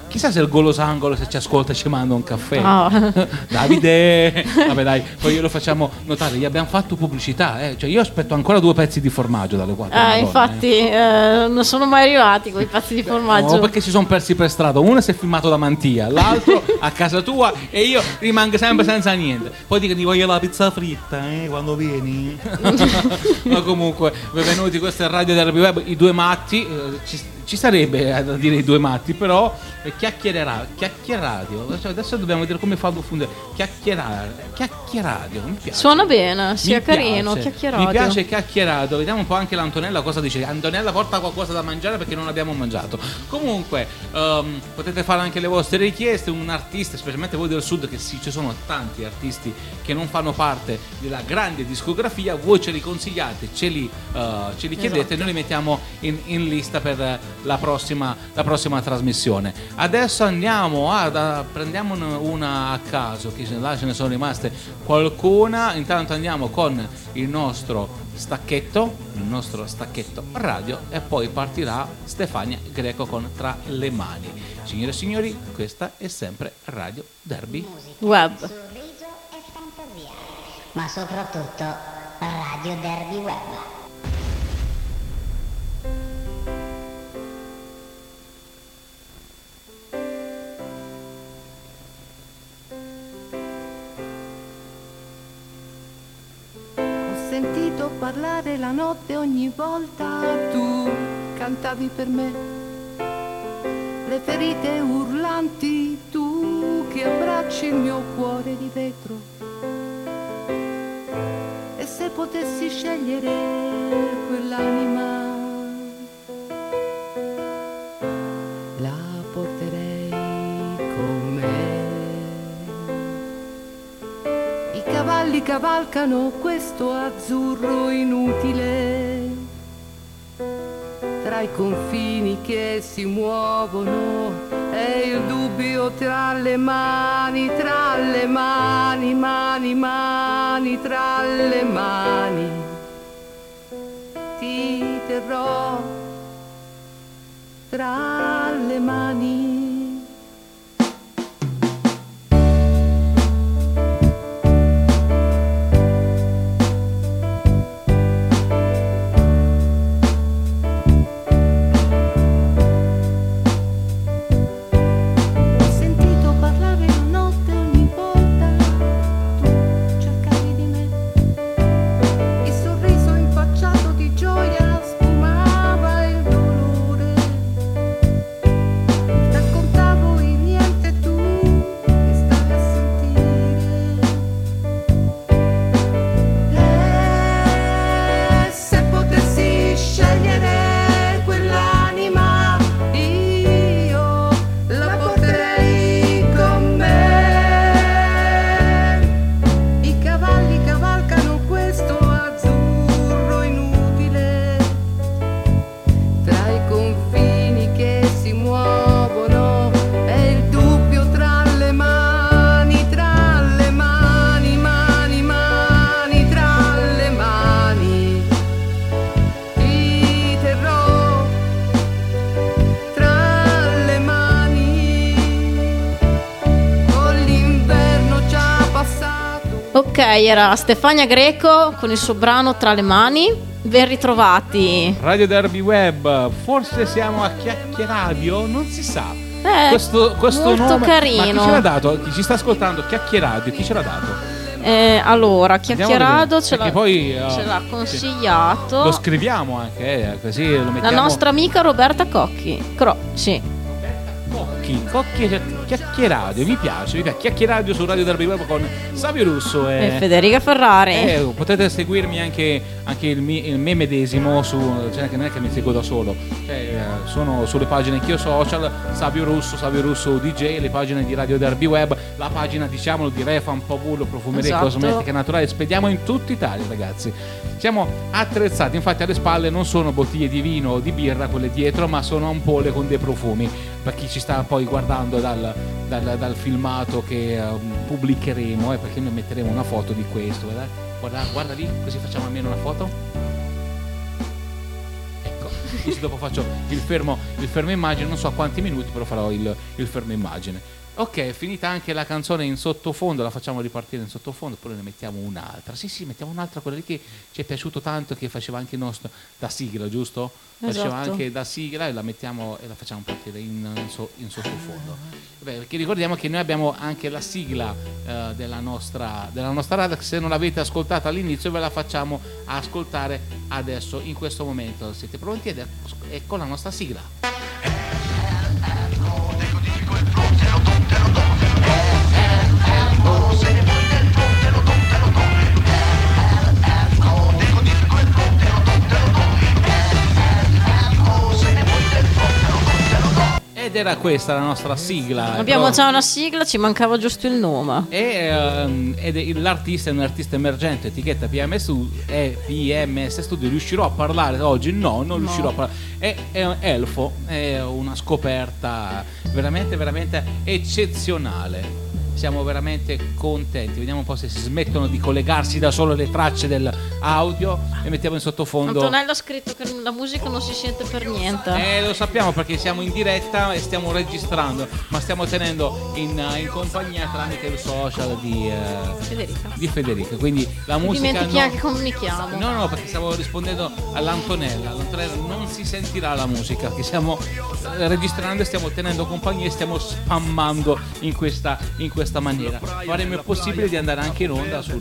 chissà se il golosangolo se ci ascolta ci manda un caffè Ah. [LAUGHS] Davide vabbè dai poi glielo facciamo notare gli abbiamo fatto pubblicità eh. cioè io aspetto ancora due pezzi di formaggio dalle quattro Eh, Madonne, eh. infatti eh, non sono mai arrivati quei pezzi di formaggio. No, perché si sono persi per strada. Uno si è filmato da Mantia, l'altro [LAUGHS] a casa tua e io rimango sempre senza niente. Poi dicono: "Ti voglio la pizza fritta eh, quando vieni. [LAUGHS] Ma comunque, benvenuti. Questo è Radio Derby Web. I due matti. eh, ci, ci sarebbe eh, da dire i due matti, però eh, chiacchiererà, chiacchieradio. Adesso dobbiamo vedere come farlo fundere. Chiacchierare, chiacchieradio. Mi piace. Suona bene, sia Mi carino, piace. chiacchierato. Mi piace chiacchierato. Vediamo un po' anche l'Antonella cosa dice. Antonella porta qualcosa da mangiare perché non abbiamo mangiato. Comunque, ehm, potete fare anche le vostre richieste. Un artista, specialmente voi del sud, che sì, ci sono tanti artisti che non fanno parte della grande discografia. Voi ce li consigliate, ce li, eh, ce li chiedete Esatto. noi li mettiamo in, in lista per la prossima, la prossima trasmissione. Adesso andiamo a, prendiamo un- una a caso, che là ce ne sono rimaste qualcuna. Intanto andiamo con il nostro stacchetto, il nostro stacchetto radio e poi partirà Stefania Greco con Tra le mani. Signore e signori, questa è sempre Radio Derby. Web. Sorriso e fantasia, ma soprattutto Radio Derby Web. Parlare la notte ogni volta tu cantavi per me. Le ferite urlanti tu che abbracci il mio cuore di vetro. E se potessi scegliere quell'anima, I cavalli cavalcano questo azzurro inutile tra i confini che si muovono e il dubbio tra le mani, tra le mani, mani, mani, tra le mani. Ti terrò tra le mani. Ok, era Stefania Greco con il suo brano Tra le mani. Ben ritrovati. Radio Derby Web, forse siamo a Chiacchieradio, non si sa. Eh, questo questo molto nome, carino. Chi ce l'ha dato? Chi ci sta ascoltando? Chiacchieradio, chi ce l'ha dato? Eh, allora, Chiacchierado ce l'ha, poi, eh, ce l'ha consigliato Lo scriviamo anche, eh, così lo la mettiamo. nostra amica Roberta Cocchi. Cro- sì. Cocchi, Cocchi Chiacchieradio, mi piace, mi piace. Chiacchieradio su Radio Derby Web con Savio Russo e, E Federica Ferrari. Eh, potete seguirmi anche, anche il, mi- il me medesimo su. Cioè, non è che mi seguo da solo. Cioè, eh, sono sulle pagine anch'io social, Savio Russo, Savio Russo DJ, le pagine di Radio Derby Web, la pagina diciamolo di Refan, Pavullo, Profumeria Esatto. Cosmetica Naturale. Spediamo in tutta Italia, ragazzi. Siamo attrezzati, infatti alle spalle non sono bottiglie di vino o di birra quelle dietro, ma sono ampole con dei profumi. Per chi ci sta poi guardando dal, dal- dal filmato che ehm, pubblicheremo, eh, perché noi metteremo una foto di questo, guarda, guarda, guarda lì, così facciamo almeno una foto. Ecco, così dopo faccio il fermo, il fermo immagine, non so a quanti minuti, però farò il, il fermo immagine. Ok, è finita anche la canzone in sottofondo, la facciamo ripartire in sottofondo, poi ne mettiamo un'altra. Sì, sì, mettiamo un'altra, quella lì che ci è piaciuto tanto, che faceva anche il nostro da sigla, giusto? Faceva Esatto. anche da sigla e la mettiamo e la facciamo partire in, in so- in sottofondo. Beh, perché ricordiamo che noi abbiamo anche la sigla eh, della, nostra, della nostra radio, che se non l'avete ascoltata all'inizio ve la facciamo ascoltare adesso, in questo momento. Siete pronti? Ed ecco, ecco la nostra sigla. Ed era questa la nostra sigla. Abbiamo Però- già una sigla, ci mancava giusto il nome. e, ehm, ed è- l'artista è un artista emergente, etichetta PMS, PMS Studio. Riuscirò a parlare oggi? No, non No. riuscirò a parlare. È, è un Elfo, è una scoperta veramente, veramente eccezionale. Siamo veramente contenti. Vediamo un po' se si smettono di collegarsi da solo le tracce dell'audio e mettiamo in sottofondo. Antonello ha scritto che la musica non si sente per niente. Eh, lo sappiamo perché siamo in diretta e stiamo registrando, ma stiamo tenendo in, in compagnia tramite il social di, eh, Federica. di Federica. Quindi la musica. Dimentichiamo no- che comunichiamo. No, no, perché stavo rispondendo all'Antonella. L'Antonella non si sentirà la musica, che stiamo eh, registrando e stiamo tenendo compagnia e stiamo spammando in questa, in questa questa maniera. Faremo il possibile di andare anche in onda sul,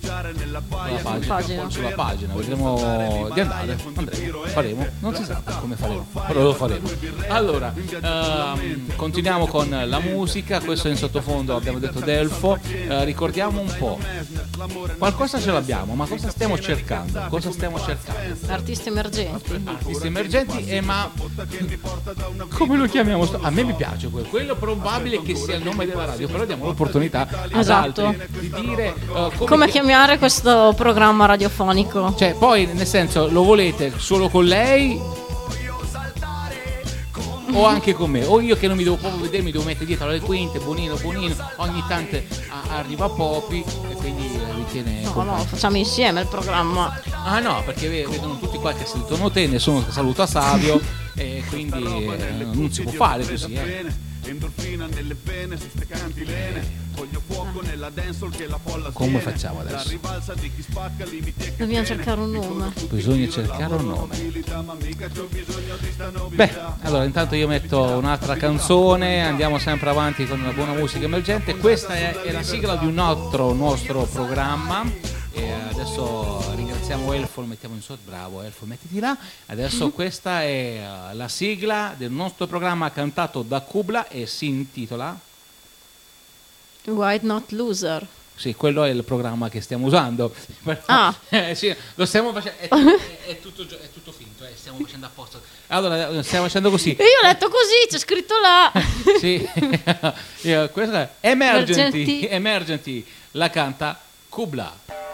sulla pagina, Pagina. sulla pagina. vedremo di andare andremo faremo. Non si sa come faremo però lo faremo. Allora ehm, continuiamo con la musica. Questo in sottofondo abbiamo detto Delfo. Eh, ricordiamo un po' qualcosa ce l'abbiamo ma cosa stiamo cercando? Cosa stiamo cercando? Artisti emergenti. artisti emergenti e ma come lo chiamiamo a me mi piace quello quello probabile che sia il nome della radio però diamo l'opportunità ad Esatto. altri di dire eh, come, Come chi- chiamare questo programma radiofonico? cioè poi nel senso lo volete solo con lei o anche con me o io che non mi devo proprio vedere mi devo mettere dietro alle quinte bonino bonino ogni tanto a- arriva Popi e quindi eh, mi tiene No, no, facciamo insieme il programma. Ah no, perché ve- vedono tutti qua che salutano te, nessuno che saluta Savio [LAUGHS] e quindi eh, non si può fare così. Eh. Endorfina nelle vene su ste cantilene Voglio fuoco nella dancehall che la folla Come facciamo adesso? La rivalsa di chi spacca limiti Dobbiamo cercare un nome. Bisogna cercare un nome. Beh, allora intanto io metto un'altra canzone, andiamo sempre avanti con una buona musica emergente. Questa è, è la sigla di un altro nostro programma. E adesso ringraziamo Elfo, lo mettiamo in sotto, bravo Elfo, mettiti là. Adesso [LAUGHS] questa è eh, la sigla del nostro programma cantato da Kubla e si intitola White Not Loser. Sì, quello è il programma che stiamo usando. [LAUGHS] Ah. [LAUGHS] Eh, sì, lo stiamo facendo. È, è- è tutto, è tutto finto, eh, stiamo facendo apposta. Allora, eh, stiamo facendo così. E io ho letto così, c'è scritto là. Sì, questa è Emergency. Emergency. Emergency. La canta Kubla.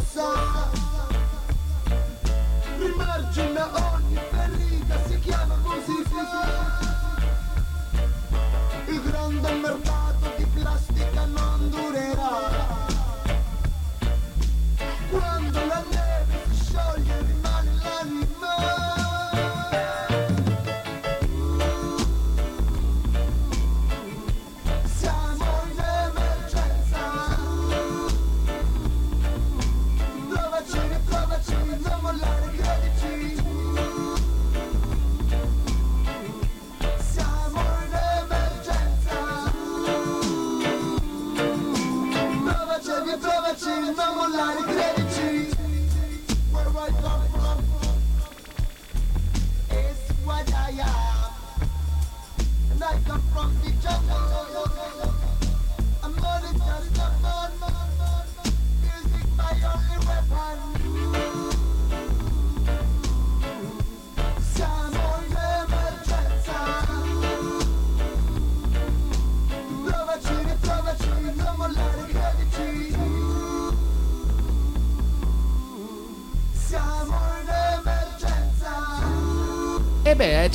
se non lo sa Rimargina ogni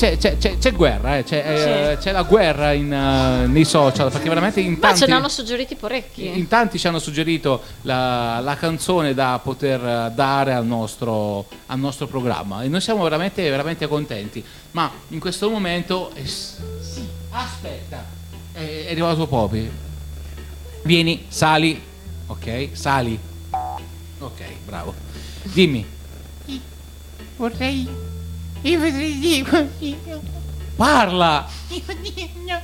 c'è, c'è- c'è- c'è guerra, eh, c'è, eh, c'è la guerra in, eh, nei social, perché veramente in Ma ce tanti, ne hanno suggeriti parecchi. in tanti ci hanno suggerito la, la canzone da poter dare al nostro, al nostro programma e noi siamo veramente, veramente contenti. Ma in questo momento... eh, sì, aspetta, è, è arrivato Popi. Vieni, sali. Ok, sali. Ok, bravo. Dimmi, Vorrei. Io vorrei dire così. parla! Io.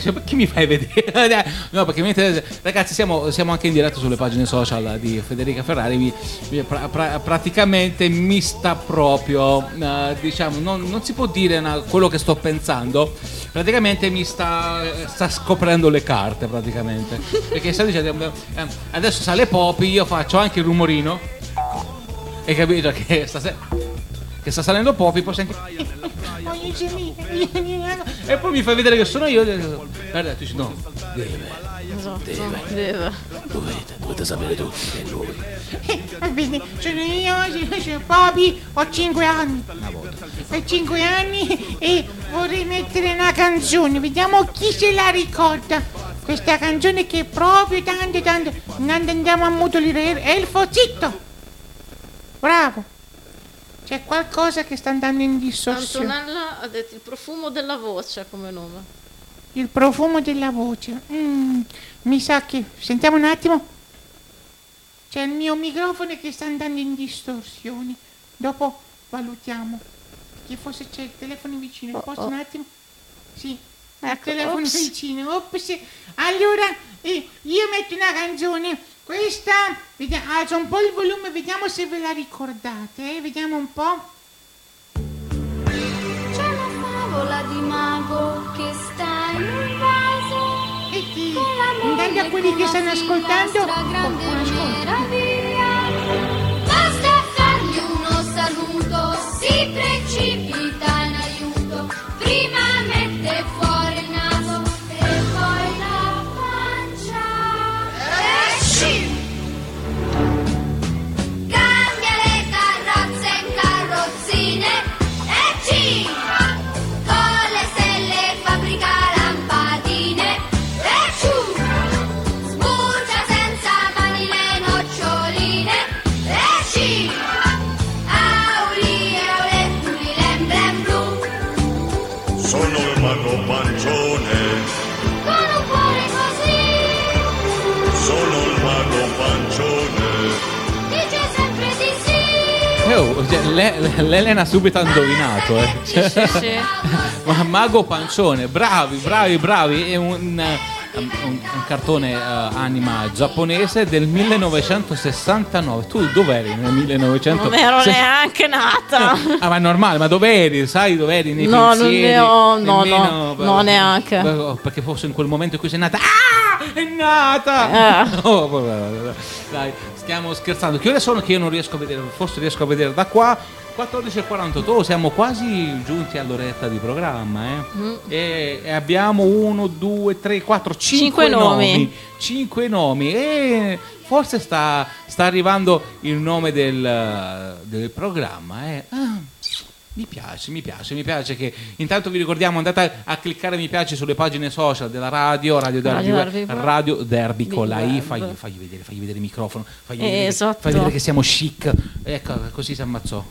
Cioè, perché mi fai vedere? [LAUGHS] No, perché mentre, ragazzi, siamo, siamo anche in diretta sulle pagine social di Federica Ferrari. Mi, mi- pra- pra- praticamente mi sta proprio, eh, diciamo, non, non si può dire una- quello che sto pensando. Praticamente mi sta, sta scoprendo le carte, praticamente. Perché sta dicendo, eh, adesso sale Popi, io faccio anche il rumorino. Hai capito che sta, se- che sta salendo Popi, poi senti. [LAUGHS] E poi mi fai vedere che sono io. Guarda, tu dici no, deve. Esatto. Deve. Dovete, dovete sapere tutti che è lui. Eh, sono io, sono- sono Bobby, ho 5 anni. Ho 5 anni e vorrei mettere una canzone, vediamo chi se la ricorda. Questa canzone che è proprio tanto, tanto. Tanto andiamo a mutolire. Elfo, zitto! Bravo! C'è qualcosa che sta andando in distorsione. Antonella ha detto il profumo della voce come nome. Il profumo della voce. Mm, mi sa che. Sentiamo un attimo. C'è il mio microfono che sta andando in distorsione. Dopo valutiamo. Che forse c'è il telefono vicino. Posso oh. un attimo? Sì. Il Ecco, telefono ops. vicino. Ops. Allora, eh, io metto una canzone. Questa. Vediamo, alzo un po' il volume, vediamo se ve la ricordate. eh, Vediamo un po'. C'è una favola di mago che sta in un vaso. E chi? Intanto a quelli che stanno ascoltando, L'Elena subito ha indovinato, eh. Sì, sì, sì. [LAUGHS] Ma Mago Pancione, bravi, bravi, bravi. È un, eh, un- un cartone eh, anima giapponese del 1969. Tu dov'eri nel 1969? Non ero neanche nata. [LAUGHS] Ah, ma è normale, ma dov'eri? Sai dov'eri nei No, non pensieri? ne ho, no, Nemmeno- no, no, neanche. Beh, Perché fosse in quel momento in cui sei nata. Ah! È nata! Eh. Oh, dai, stiamo scherzando. Che ore sono che io non riesco a vedere? Forse riesco a vedere da qua. 14.48, siamo quasi giunti all'oretta di programma, eh? Mm. E, e abbiamo uno, due, tre, quattro, cinque, Cinque nomi. Cinque nomi. E forse sta, sta arrivando il nome del, del programma, eh? Ah, mi piace, mi piace, mi piace che intanto vi ricordiamo andate a, a cliccare mi piace sulle pagine social della radio, Radio Derby, Radio Web. Radio Derby con la I, fagli, fagli vedere, fagli vedere il microfono, fagli, Eh, vedere, esatto. fagli vedere che siamo chic. Ecco, così si ammazzò.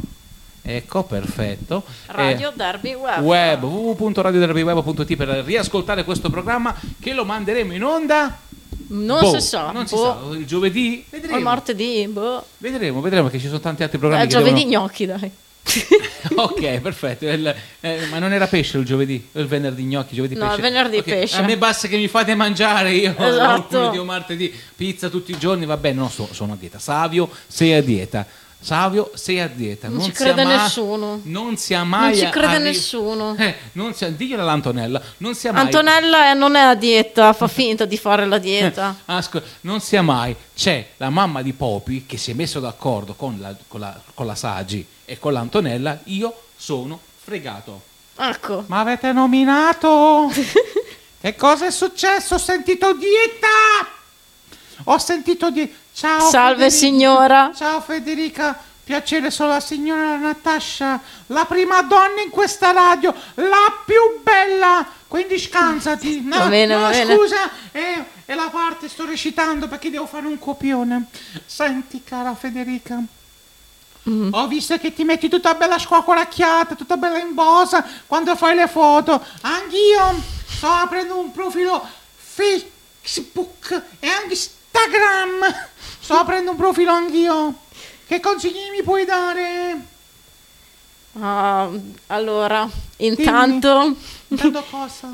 Ecco, perfetto. Radio Eh, Derby Web. web www.radioderbyweb.it per riascoltare questo programma che lo manderemo in onda Non Boh, si sa. non si boh. sa il giovedì O il vedremo martedì, boh. vedremo vedremo che ci sono tanti altri programmi Eh, giovedì devono- gnocchi, dai. [LAUGHS] ok perfetto Il- eh, ma non era pesce il giovedì il venerdì gnocchi giovedì No, pesce venerdì Ok, pesce. a me basta che mi fate mangiare io [LAUGHS] Esatto. lunedì o martedì pizza tutti i giorni va bene no so- sono a dieta Savio sei a dieta Savio sei a dieta Non ci sia crede ma- nessuno. non sia mai Non ci crede arri- nessuno. [LAUGHS] eh, non sia, diglielo all'Antonella non sia mai Antonella eh, non è a dieta, fa finta di fare la dieta. Ascol- non sia mai c'è la mamma di Popi che si è messo d'accordo con la, con la, con la Saggi e con l'Antonella io sono fregato Ecco. Ma avete nominato? [LAUGHS] che cosa è successo? Ho sentito dieta! Ho sentito di... Ciao Salve, Federica. signora. Ciao Federica, piacere sono la signora Natascia, la prima donna in questa radio, la più bella. Quindi scansati. [LAUGHS] No, Va bene, no, va bene. scusa, è, è la parte, sto recitando perché devo fare un copione. Senti, cara Federica. Mm. Ho visto che ti metti tutta bella squacquaracchiata, tutta bella in bosa quando fai le foto. Anch'io sto aprendo un profilo Facebook e anche Instagram. Sto aprendo un profilo anch'io. Che consigli mi puoi dare? Ah, allora, intanto Intanto cosa?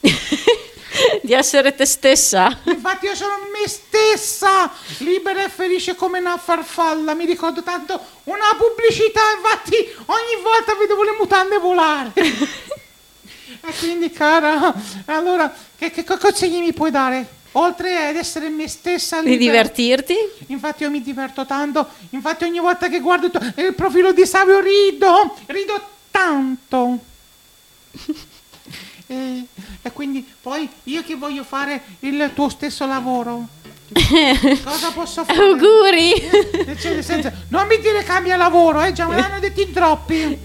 [LAUGHS] [LAUGHS] di essere te stessa. Infatti io sono me stessa, libera e felice come una farfalla. Mi ricordo tanto una pubblicità, infatti ogni volta vedevo le mutande volare. [LAUGHS] e quindi cara, allora, che, che consigli mi puoi dare? Oltre ad essere me stessa Di libera- divertirti? Infatti io mi diverto tanto, infatti ogni volta che guardo il profilo di Savio rido, rido tanto. [LAUGHS] E, e quindi poi io che voglio fare il tuo stesso lavoro. Cosa posso fare? Auguri! Eh, cioè, senso, non mi dire cambia lavoro, eh, già me l'hanno detto in troppi.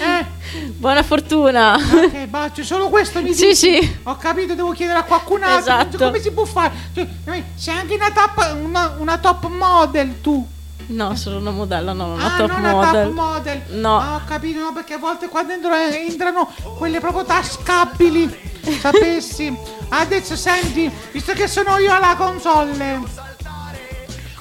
Eh, Buona fortuna! ok, bacio, solo questo mi Sì, dici? sì. Ho capito, devo chiedere a qualcun altro. Esatto. Come si può fare? Cioè, eh, sei anche una top, una, una top model tu. No, sono una modella, no, una ah, top non model. top model. No. Ah, ho capito, no, perché a volte quando entrano, entrano quelle proprio tascabili. Sapessi. Adesso senti, visto che sono io alla console,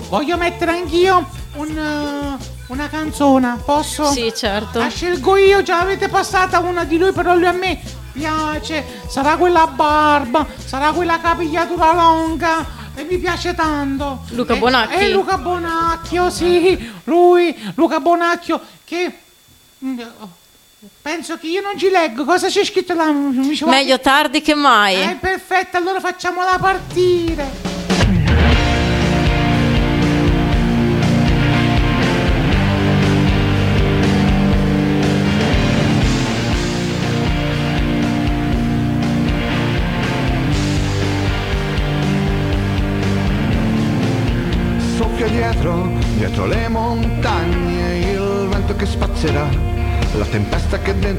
voglio mettere anch'io un, eh, una canzone. Posso? Sì, certo. La scelgo io, già avete passata una di lui, però lui a me piace. Sarà quella barba, sarà quella capigliatura lunga. E mi piace tanto. Luca E- Bonacchi. E Luca Bonacchio, sì, lui, Luca Bonacchio, che mm, penso che io non ci leggo. Cosa c'è scritto là? Meglio tardi che mai. Eh, perfetto, allora facciamola partire.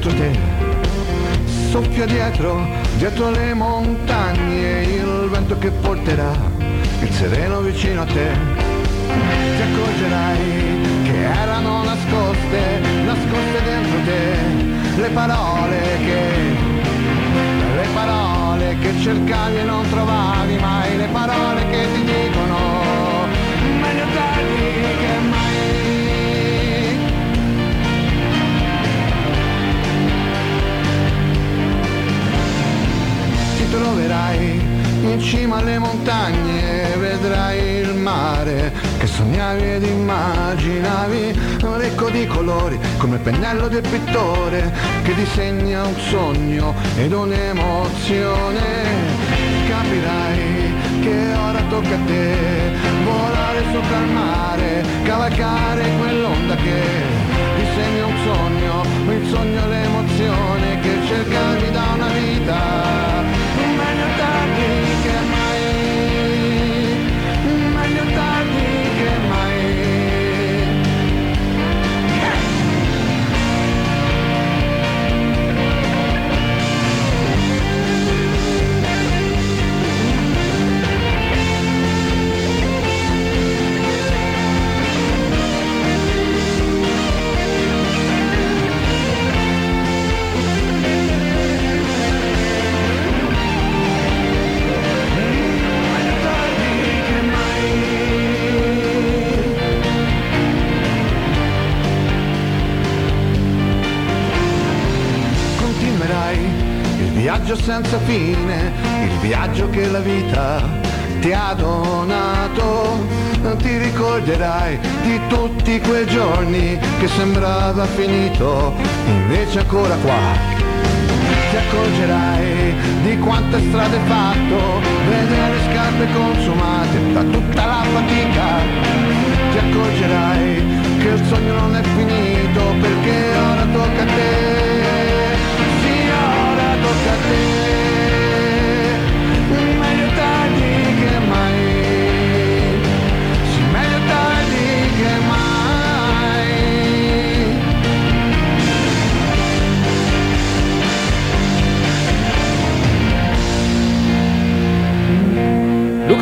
Dentro te. Soffia dietro, dietro le montagne, il vento che porterà il sereno vicino a te. Ti accorgerai che erano nascoste, nascoste dentro te, le parole che le parole che cercavi e non trovavi mai, le parole che ti dicono meglio tardi che mai. Troverai in cima alle montagne, vedrai il mare che sognavi ed immaginavi, ricco di colori come il pennello del pittore che disegna un sogno ed un'emozione. Capirai che ora tocca a te volare sopra il mare, cavalcare quell'onda che disegna un sogno, il sogno l'emozione che cercavi da una vita. Meglio tardi che Continuerai il viaggio senza fine, il viaggio che la vita ti ha donato. Ti ricorderai di tutti quei giorni che sembrava finito, invece ancora qua. Ti accorgerai di quante strade hai fatto, vedere scarpe consumate da tutta la fatica. Ti accorgerai che il sogno non è finito perché ora tocca a te.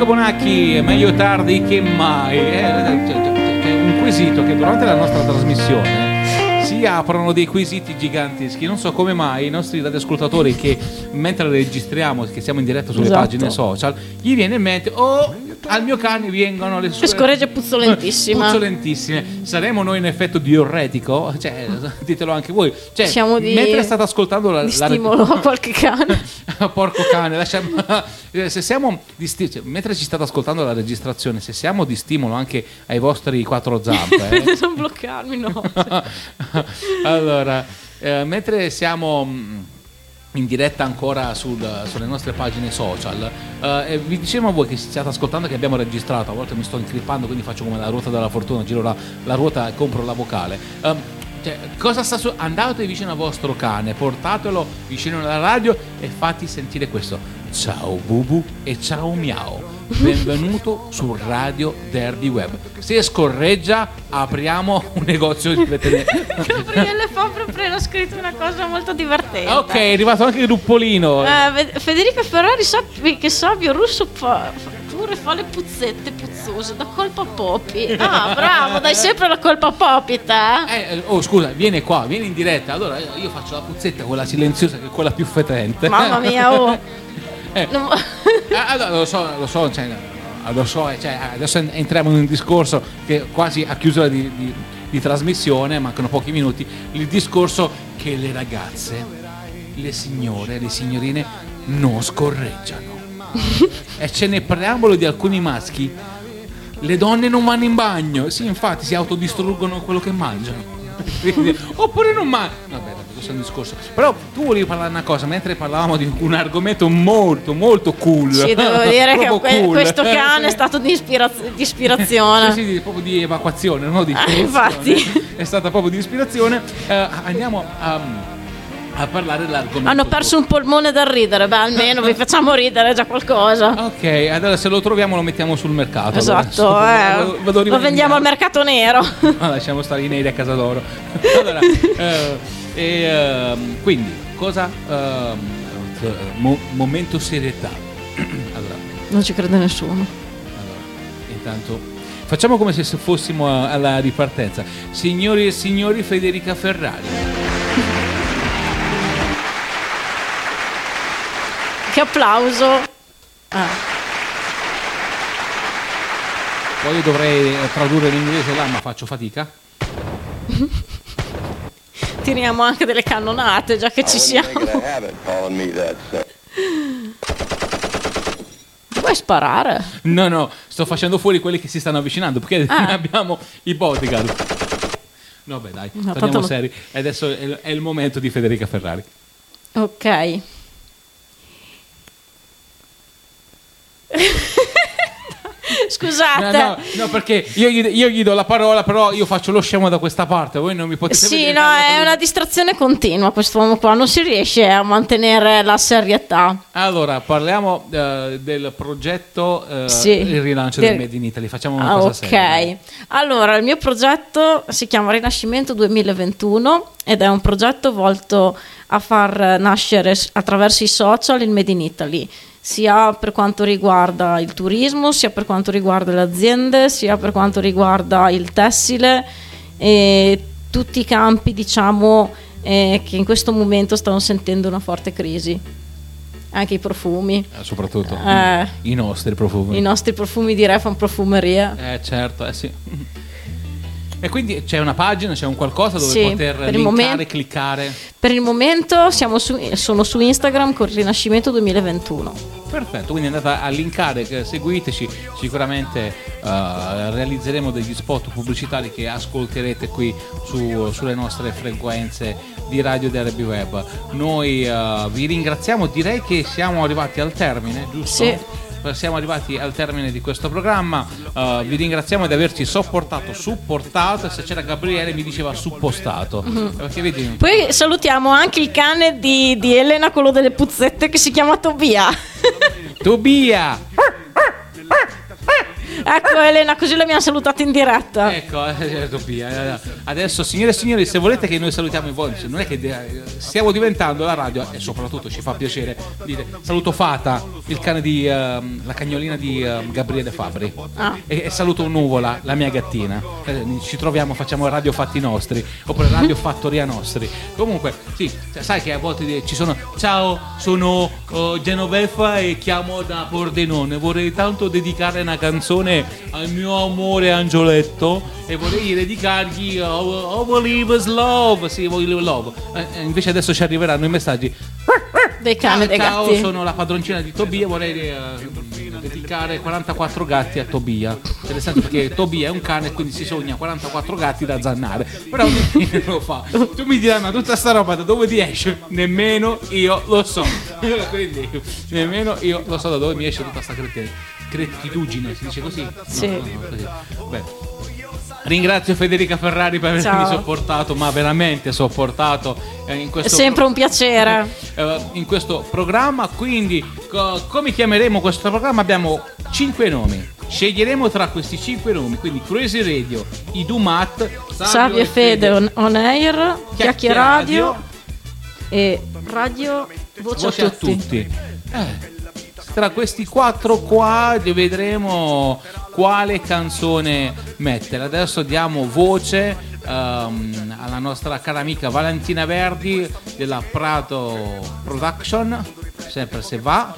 Luca Bonacchi, è meglio tardi che mai. Eh, c'è- c'è- c'è un quesito che durante la nostra trasmissione si aprono dei quesiti giganteschi. Non so come mai i nostri radioascoltatori che mentre registriamo, che siamo in diretta sulle Esatto. pagine social, gli viene in mente, oh, al mio cane vengono le sue... Scoregge puzzolentissima. [LAUGHS] Puzzolentissime. Saremo noi in effetto diuretico? Cioè, [LAUGHS] ditelo anche voi. Cioè, Siamo di- mentre state ascoltando la, Di la- stimolo a qualche cane. [LAUGHS] Porco cane, lascia- eh, se siamo di sti- cioè, mentre ci state ascoltando la registrazione, se siamo di stimolo anche ai vostri quattro zampe, eh, non bloccarmi, no. Allora, eh, mentre siamo mh, in diretta ancora sul- sulle nostre pagine social, e vi dicevo a voi che stiate ascoltando che abbiamo registrato, a volte mi sto incrippando, quindi faccio come la ruota della fortuna, giro la, la ruota e compro la vocale. Ehm, Cioè, cosa sta su? Andate vicino al vostro cane, portatelo vicino alla radio e fatti sentire questo. Ciao Bubu e ciao Miao. Benvenuto su Radio Derby Web. Se scorreggia, apriamo un negozio di veterinaria. Gabriele Fabio appena scritto una cosa molto divertente. ok, è arrivato anche il Ruppolino. Ve- Federica Ferrari sappi che Savio Russo fa, pure fa le puzzette puzzose da colpa a Poppy. Ah, bravo, dai sempre la colpa a Poppy, te. Eh, oh, scusa, viene qua, vieni in diretta. Allora io faccio la puzzetta, quella silenziosa, che è quella più fetente. Mamma mia, oh. [LAUGHS] Eh. Non- Eh, allora, lo so, lo so, cioè, lo so, eh, cioè, adesso en- entriamo in un discorso che quasi a chiusura di, di- di trasmissione, mancano pochi minuti, il discorso che le ragazze, le signore, le signorine non scorreggiano. [LAUGHS] e c'è nel preambolo di alcuni maschi, le donne non vanno in bagno, sì infatti si autodistruggono quello che mangiano. [LAUGHS] Oppure non mangiano. Vabbè, questo è un discorso. Però tu volevi parlare una cosa, mentre parlavamo di un argomento molto, molto cool. Sì, devo dire che que- cool. questo cane è [LAUGHS] stato di, ispiraz- di ispirazione. Sì, sì, proprio di evacuazione, no? Di Ah, infatti. È stata proprio di ispirazione. Eh, andiamo a, a parlare dell'argomento. Hanno perso un polmone dal ridere, beh almeno vi [LAUGHS] facciamo ridere, già qualcosa. Ok, allora se lo troviamo lo mettiamo sul mercato. Esatto, eh. A lo vendiamo al mercato nero. [LAUGHS] Ah, lasciamo stare i neri a casa d'oro. Allora, eh, e, ehm, quindi, cosa... eh, mo- momento serietà. [CLEARS THROAT] allora, Non ci crede nessuno. intanto... Facciamo come se fossimo a- alla ripartenza. Signori e signori, Federica Ferrari. Che applauso. Ah. Poi dovrei eh, tradurre l'inglese là, ma faccio fatica. [LAUGHS] Tiriamo anche delle cannonate, già che ci siamo. Vuoi sparare? No, no, sto facendo fuori quelli che si stanno avvicinando perché Ah. [LAUGHS] abbiamo i bodyguard. No, beh, dai, No, torniamo tanto seri. E adesso è il, è il momento di Federica Ferrari. Ok. [LAUGHS] Scusate. No, no, no, perché io gli, io gli do la parola, però io faccio lo scemo da questa parte. Voi non mi potete Sì, no, è una distrazione continua quest'uomo qua, non si riesce a mantenere la serietà. Allora, parliamo eh, del progetto eh, Sì. il rilancio del Del- Made in Italy. Facciamo una Ah, cosa ok. seria. Allora, il mio progetto si chiama Rinascimento 2021 ed è un progetto volto a far nascere attraverso i social il Made in Italy, sia per quanto riguarda il turismo, sia per quanto riguarda le aziende, sia per quanto riguarda il tessile e tutti i campi, diciamo, eh, che in questo momento stanno sentendo una forte crisi. Anche i profumi. Eh, soprattutto Eh. i nostri profumi. I nostri profumi di Refan Profumeria. Eh, certo, eh sì. E quindi c'è una pagina, c'è un qualcosa dove Sì, poter per linkare, momento- cliccare. Per il momento siamo su- sono su Instagram con Rinascimento 2021. Perfetto, quindi andate a linkare, che seguiteci, sicuramente eh, realizzeremo degli spot pubblicitari che ascolterete qui su- sulle nostre frequenze di Radio Derby Web. Noi eh, vi ringraziamo, direi che siamo arrivati al termine, giusto? Sì. Siamo arrivati al termine di questo programma, Eh, vi ringraziamo di averci sopportato, supportato, se c'era Gabriele mi diceva suppostato, Mhm. vedi... Poi salutiamo anche il cane di, di Elena, quello delle puzzette, che si chiama Tobia. Tobia! [LAUGHS] ecco Elena, così l'abbiamo salutato in diretta. Ecco, eh, Tobia. eh, Adesso, signore e signori, se volete che noi salutiamo voi, non è che eh, stiamo diventando la radio e soprattutto ci fa piacere dire saluto Fata, il cane di ehm, la cagnolina di ehm, Gabriele Fabri. Ah. E, e saluto Nuvola, la mia gattina. Eh, Ci troviamo, facciamo radio fatti nostri, oppure radio fattoria nostri. Comunque, sì, cioè, sai che a volte ci sono. Ciao, sono oh, Genoveffa e chiamo da Pordenone. Vorrei tanto dedicare una canzone al mio amore Angioletto e vorrei dedicargli oh, oh, Love. Sì, Believers Love. Eh, eh, invece adesso ci arriveranno i messaggi. Dei cani dei Ciao, gatti. sono la padroncina di Tobia. Vorrei eh, dedicare 44 gatti a Tobia. Interessante perché Tobia è un cane e quindi si sogna 44 gatti da zannare. Però [LAUGHS] lo fa. Tu mi dirai, ma tutta sta roba da dove ti esce? Nemmeno io lo so. [LAUGHS] quindi nemmeno io lo so da dove mi esce tutta sta cretine- cretitudine. Si dice così? Sì. No, no, così. Ringrazio Federica Ferrari per avermi Ciao. sopportato, ma veramente sopportato eh, È sempre un piacere. eh, in questo programma. Quindi, co- come chiameremo questo programma? Abbiamo cinque nomi. Sceglieremo tra questi cinque nomi, quindi Crazy Radio, Idumat, Savio e Fede on, on air, Chiacchier Radio e Radio Voce, Voce a tutti. Eh, tra questi quattro qua vedremo quale canzone mettere. Adesso diamo voce ehm, alla nostra cara amica Valentina Verdi della Prato Production, sempre se va.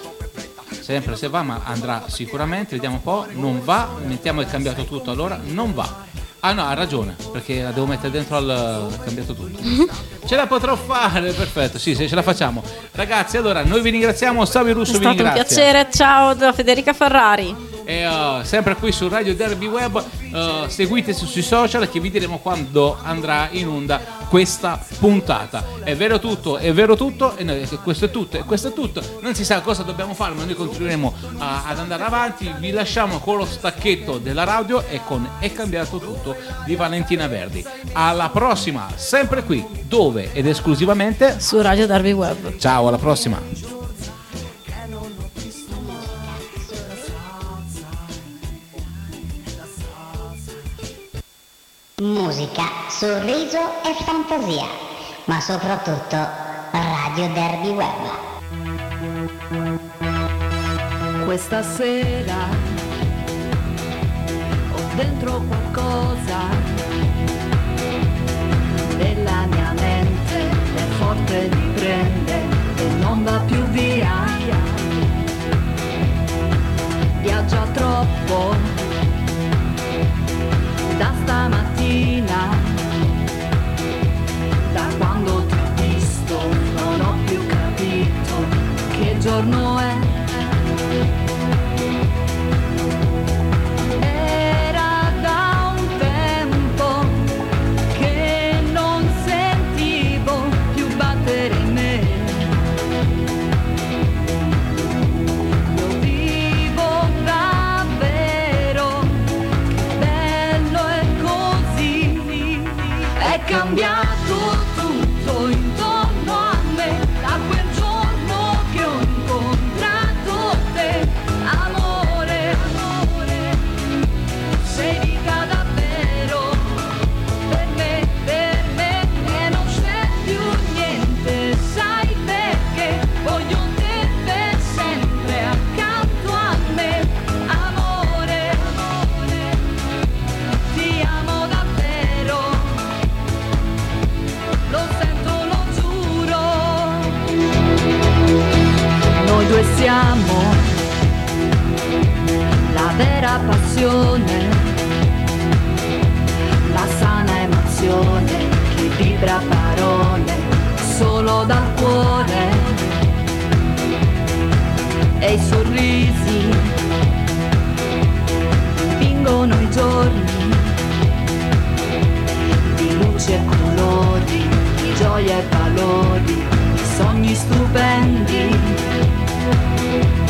Sempre se va, ma andrà sicuramente, vediamo un po', non va, mettiamo è cambiato tutto, allora non va. Ah no, ha ragione, perché la devo mettere dentro al è cambiato tutto. [LAUGHS] Ce la potrò fare, perfetto, sì, se ce la facciamo. Ragazzi, allora noi vi ringraziamo, Savio Russo È vi stato un piacere. Ciao da Federica Ferrari. E uh, sempre qui su Radio Derby Web, uh, seguiteci sui social che vi diremo quando andrà in onda questa puntata. È vero tutto, è vero tutto, e noi, questo è tutto, e questo è tutto. Non si sa cosa dobbiamo fare, ma noi continueremo a- ad andare avanti. Vi lasciamo con lo stacchetto della radio e con È cambiato tutto di Valentina Verdi. Alla prossima, sempre qui, dove ed esclusivamente su Radio Derby Web. Ciao, alla prossima. Musica, sorriso e fantasia, ma soprattutto Radio Derby Web. Questa sera ho dentro qualcosa nella mia mente è forte mi prende e non va più via viaggia troppo da stamattina che giorno è siamo la vera passione, la sana emozione che vibra parole solo dal cuore e i sorrisi dipingono i giorni di luce e colori, di gioia e valori, di sogni stupendi. Quanto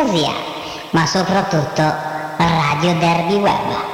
fantasia, ma soprattutto Radio Derby Web.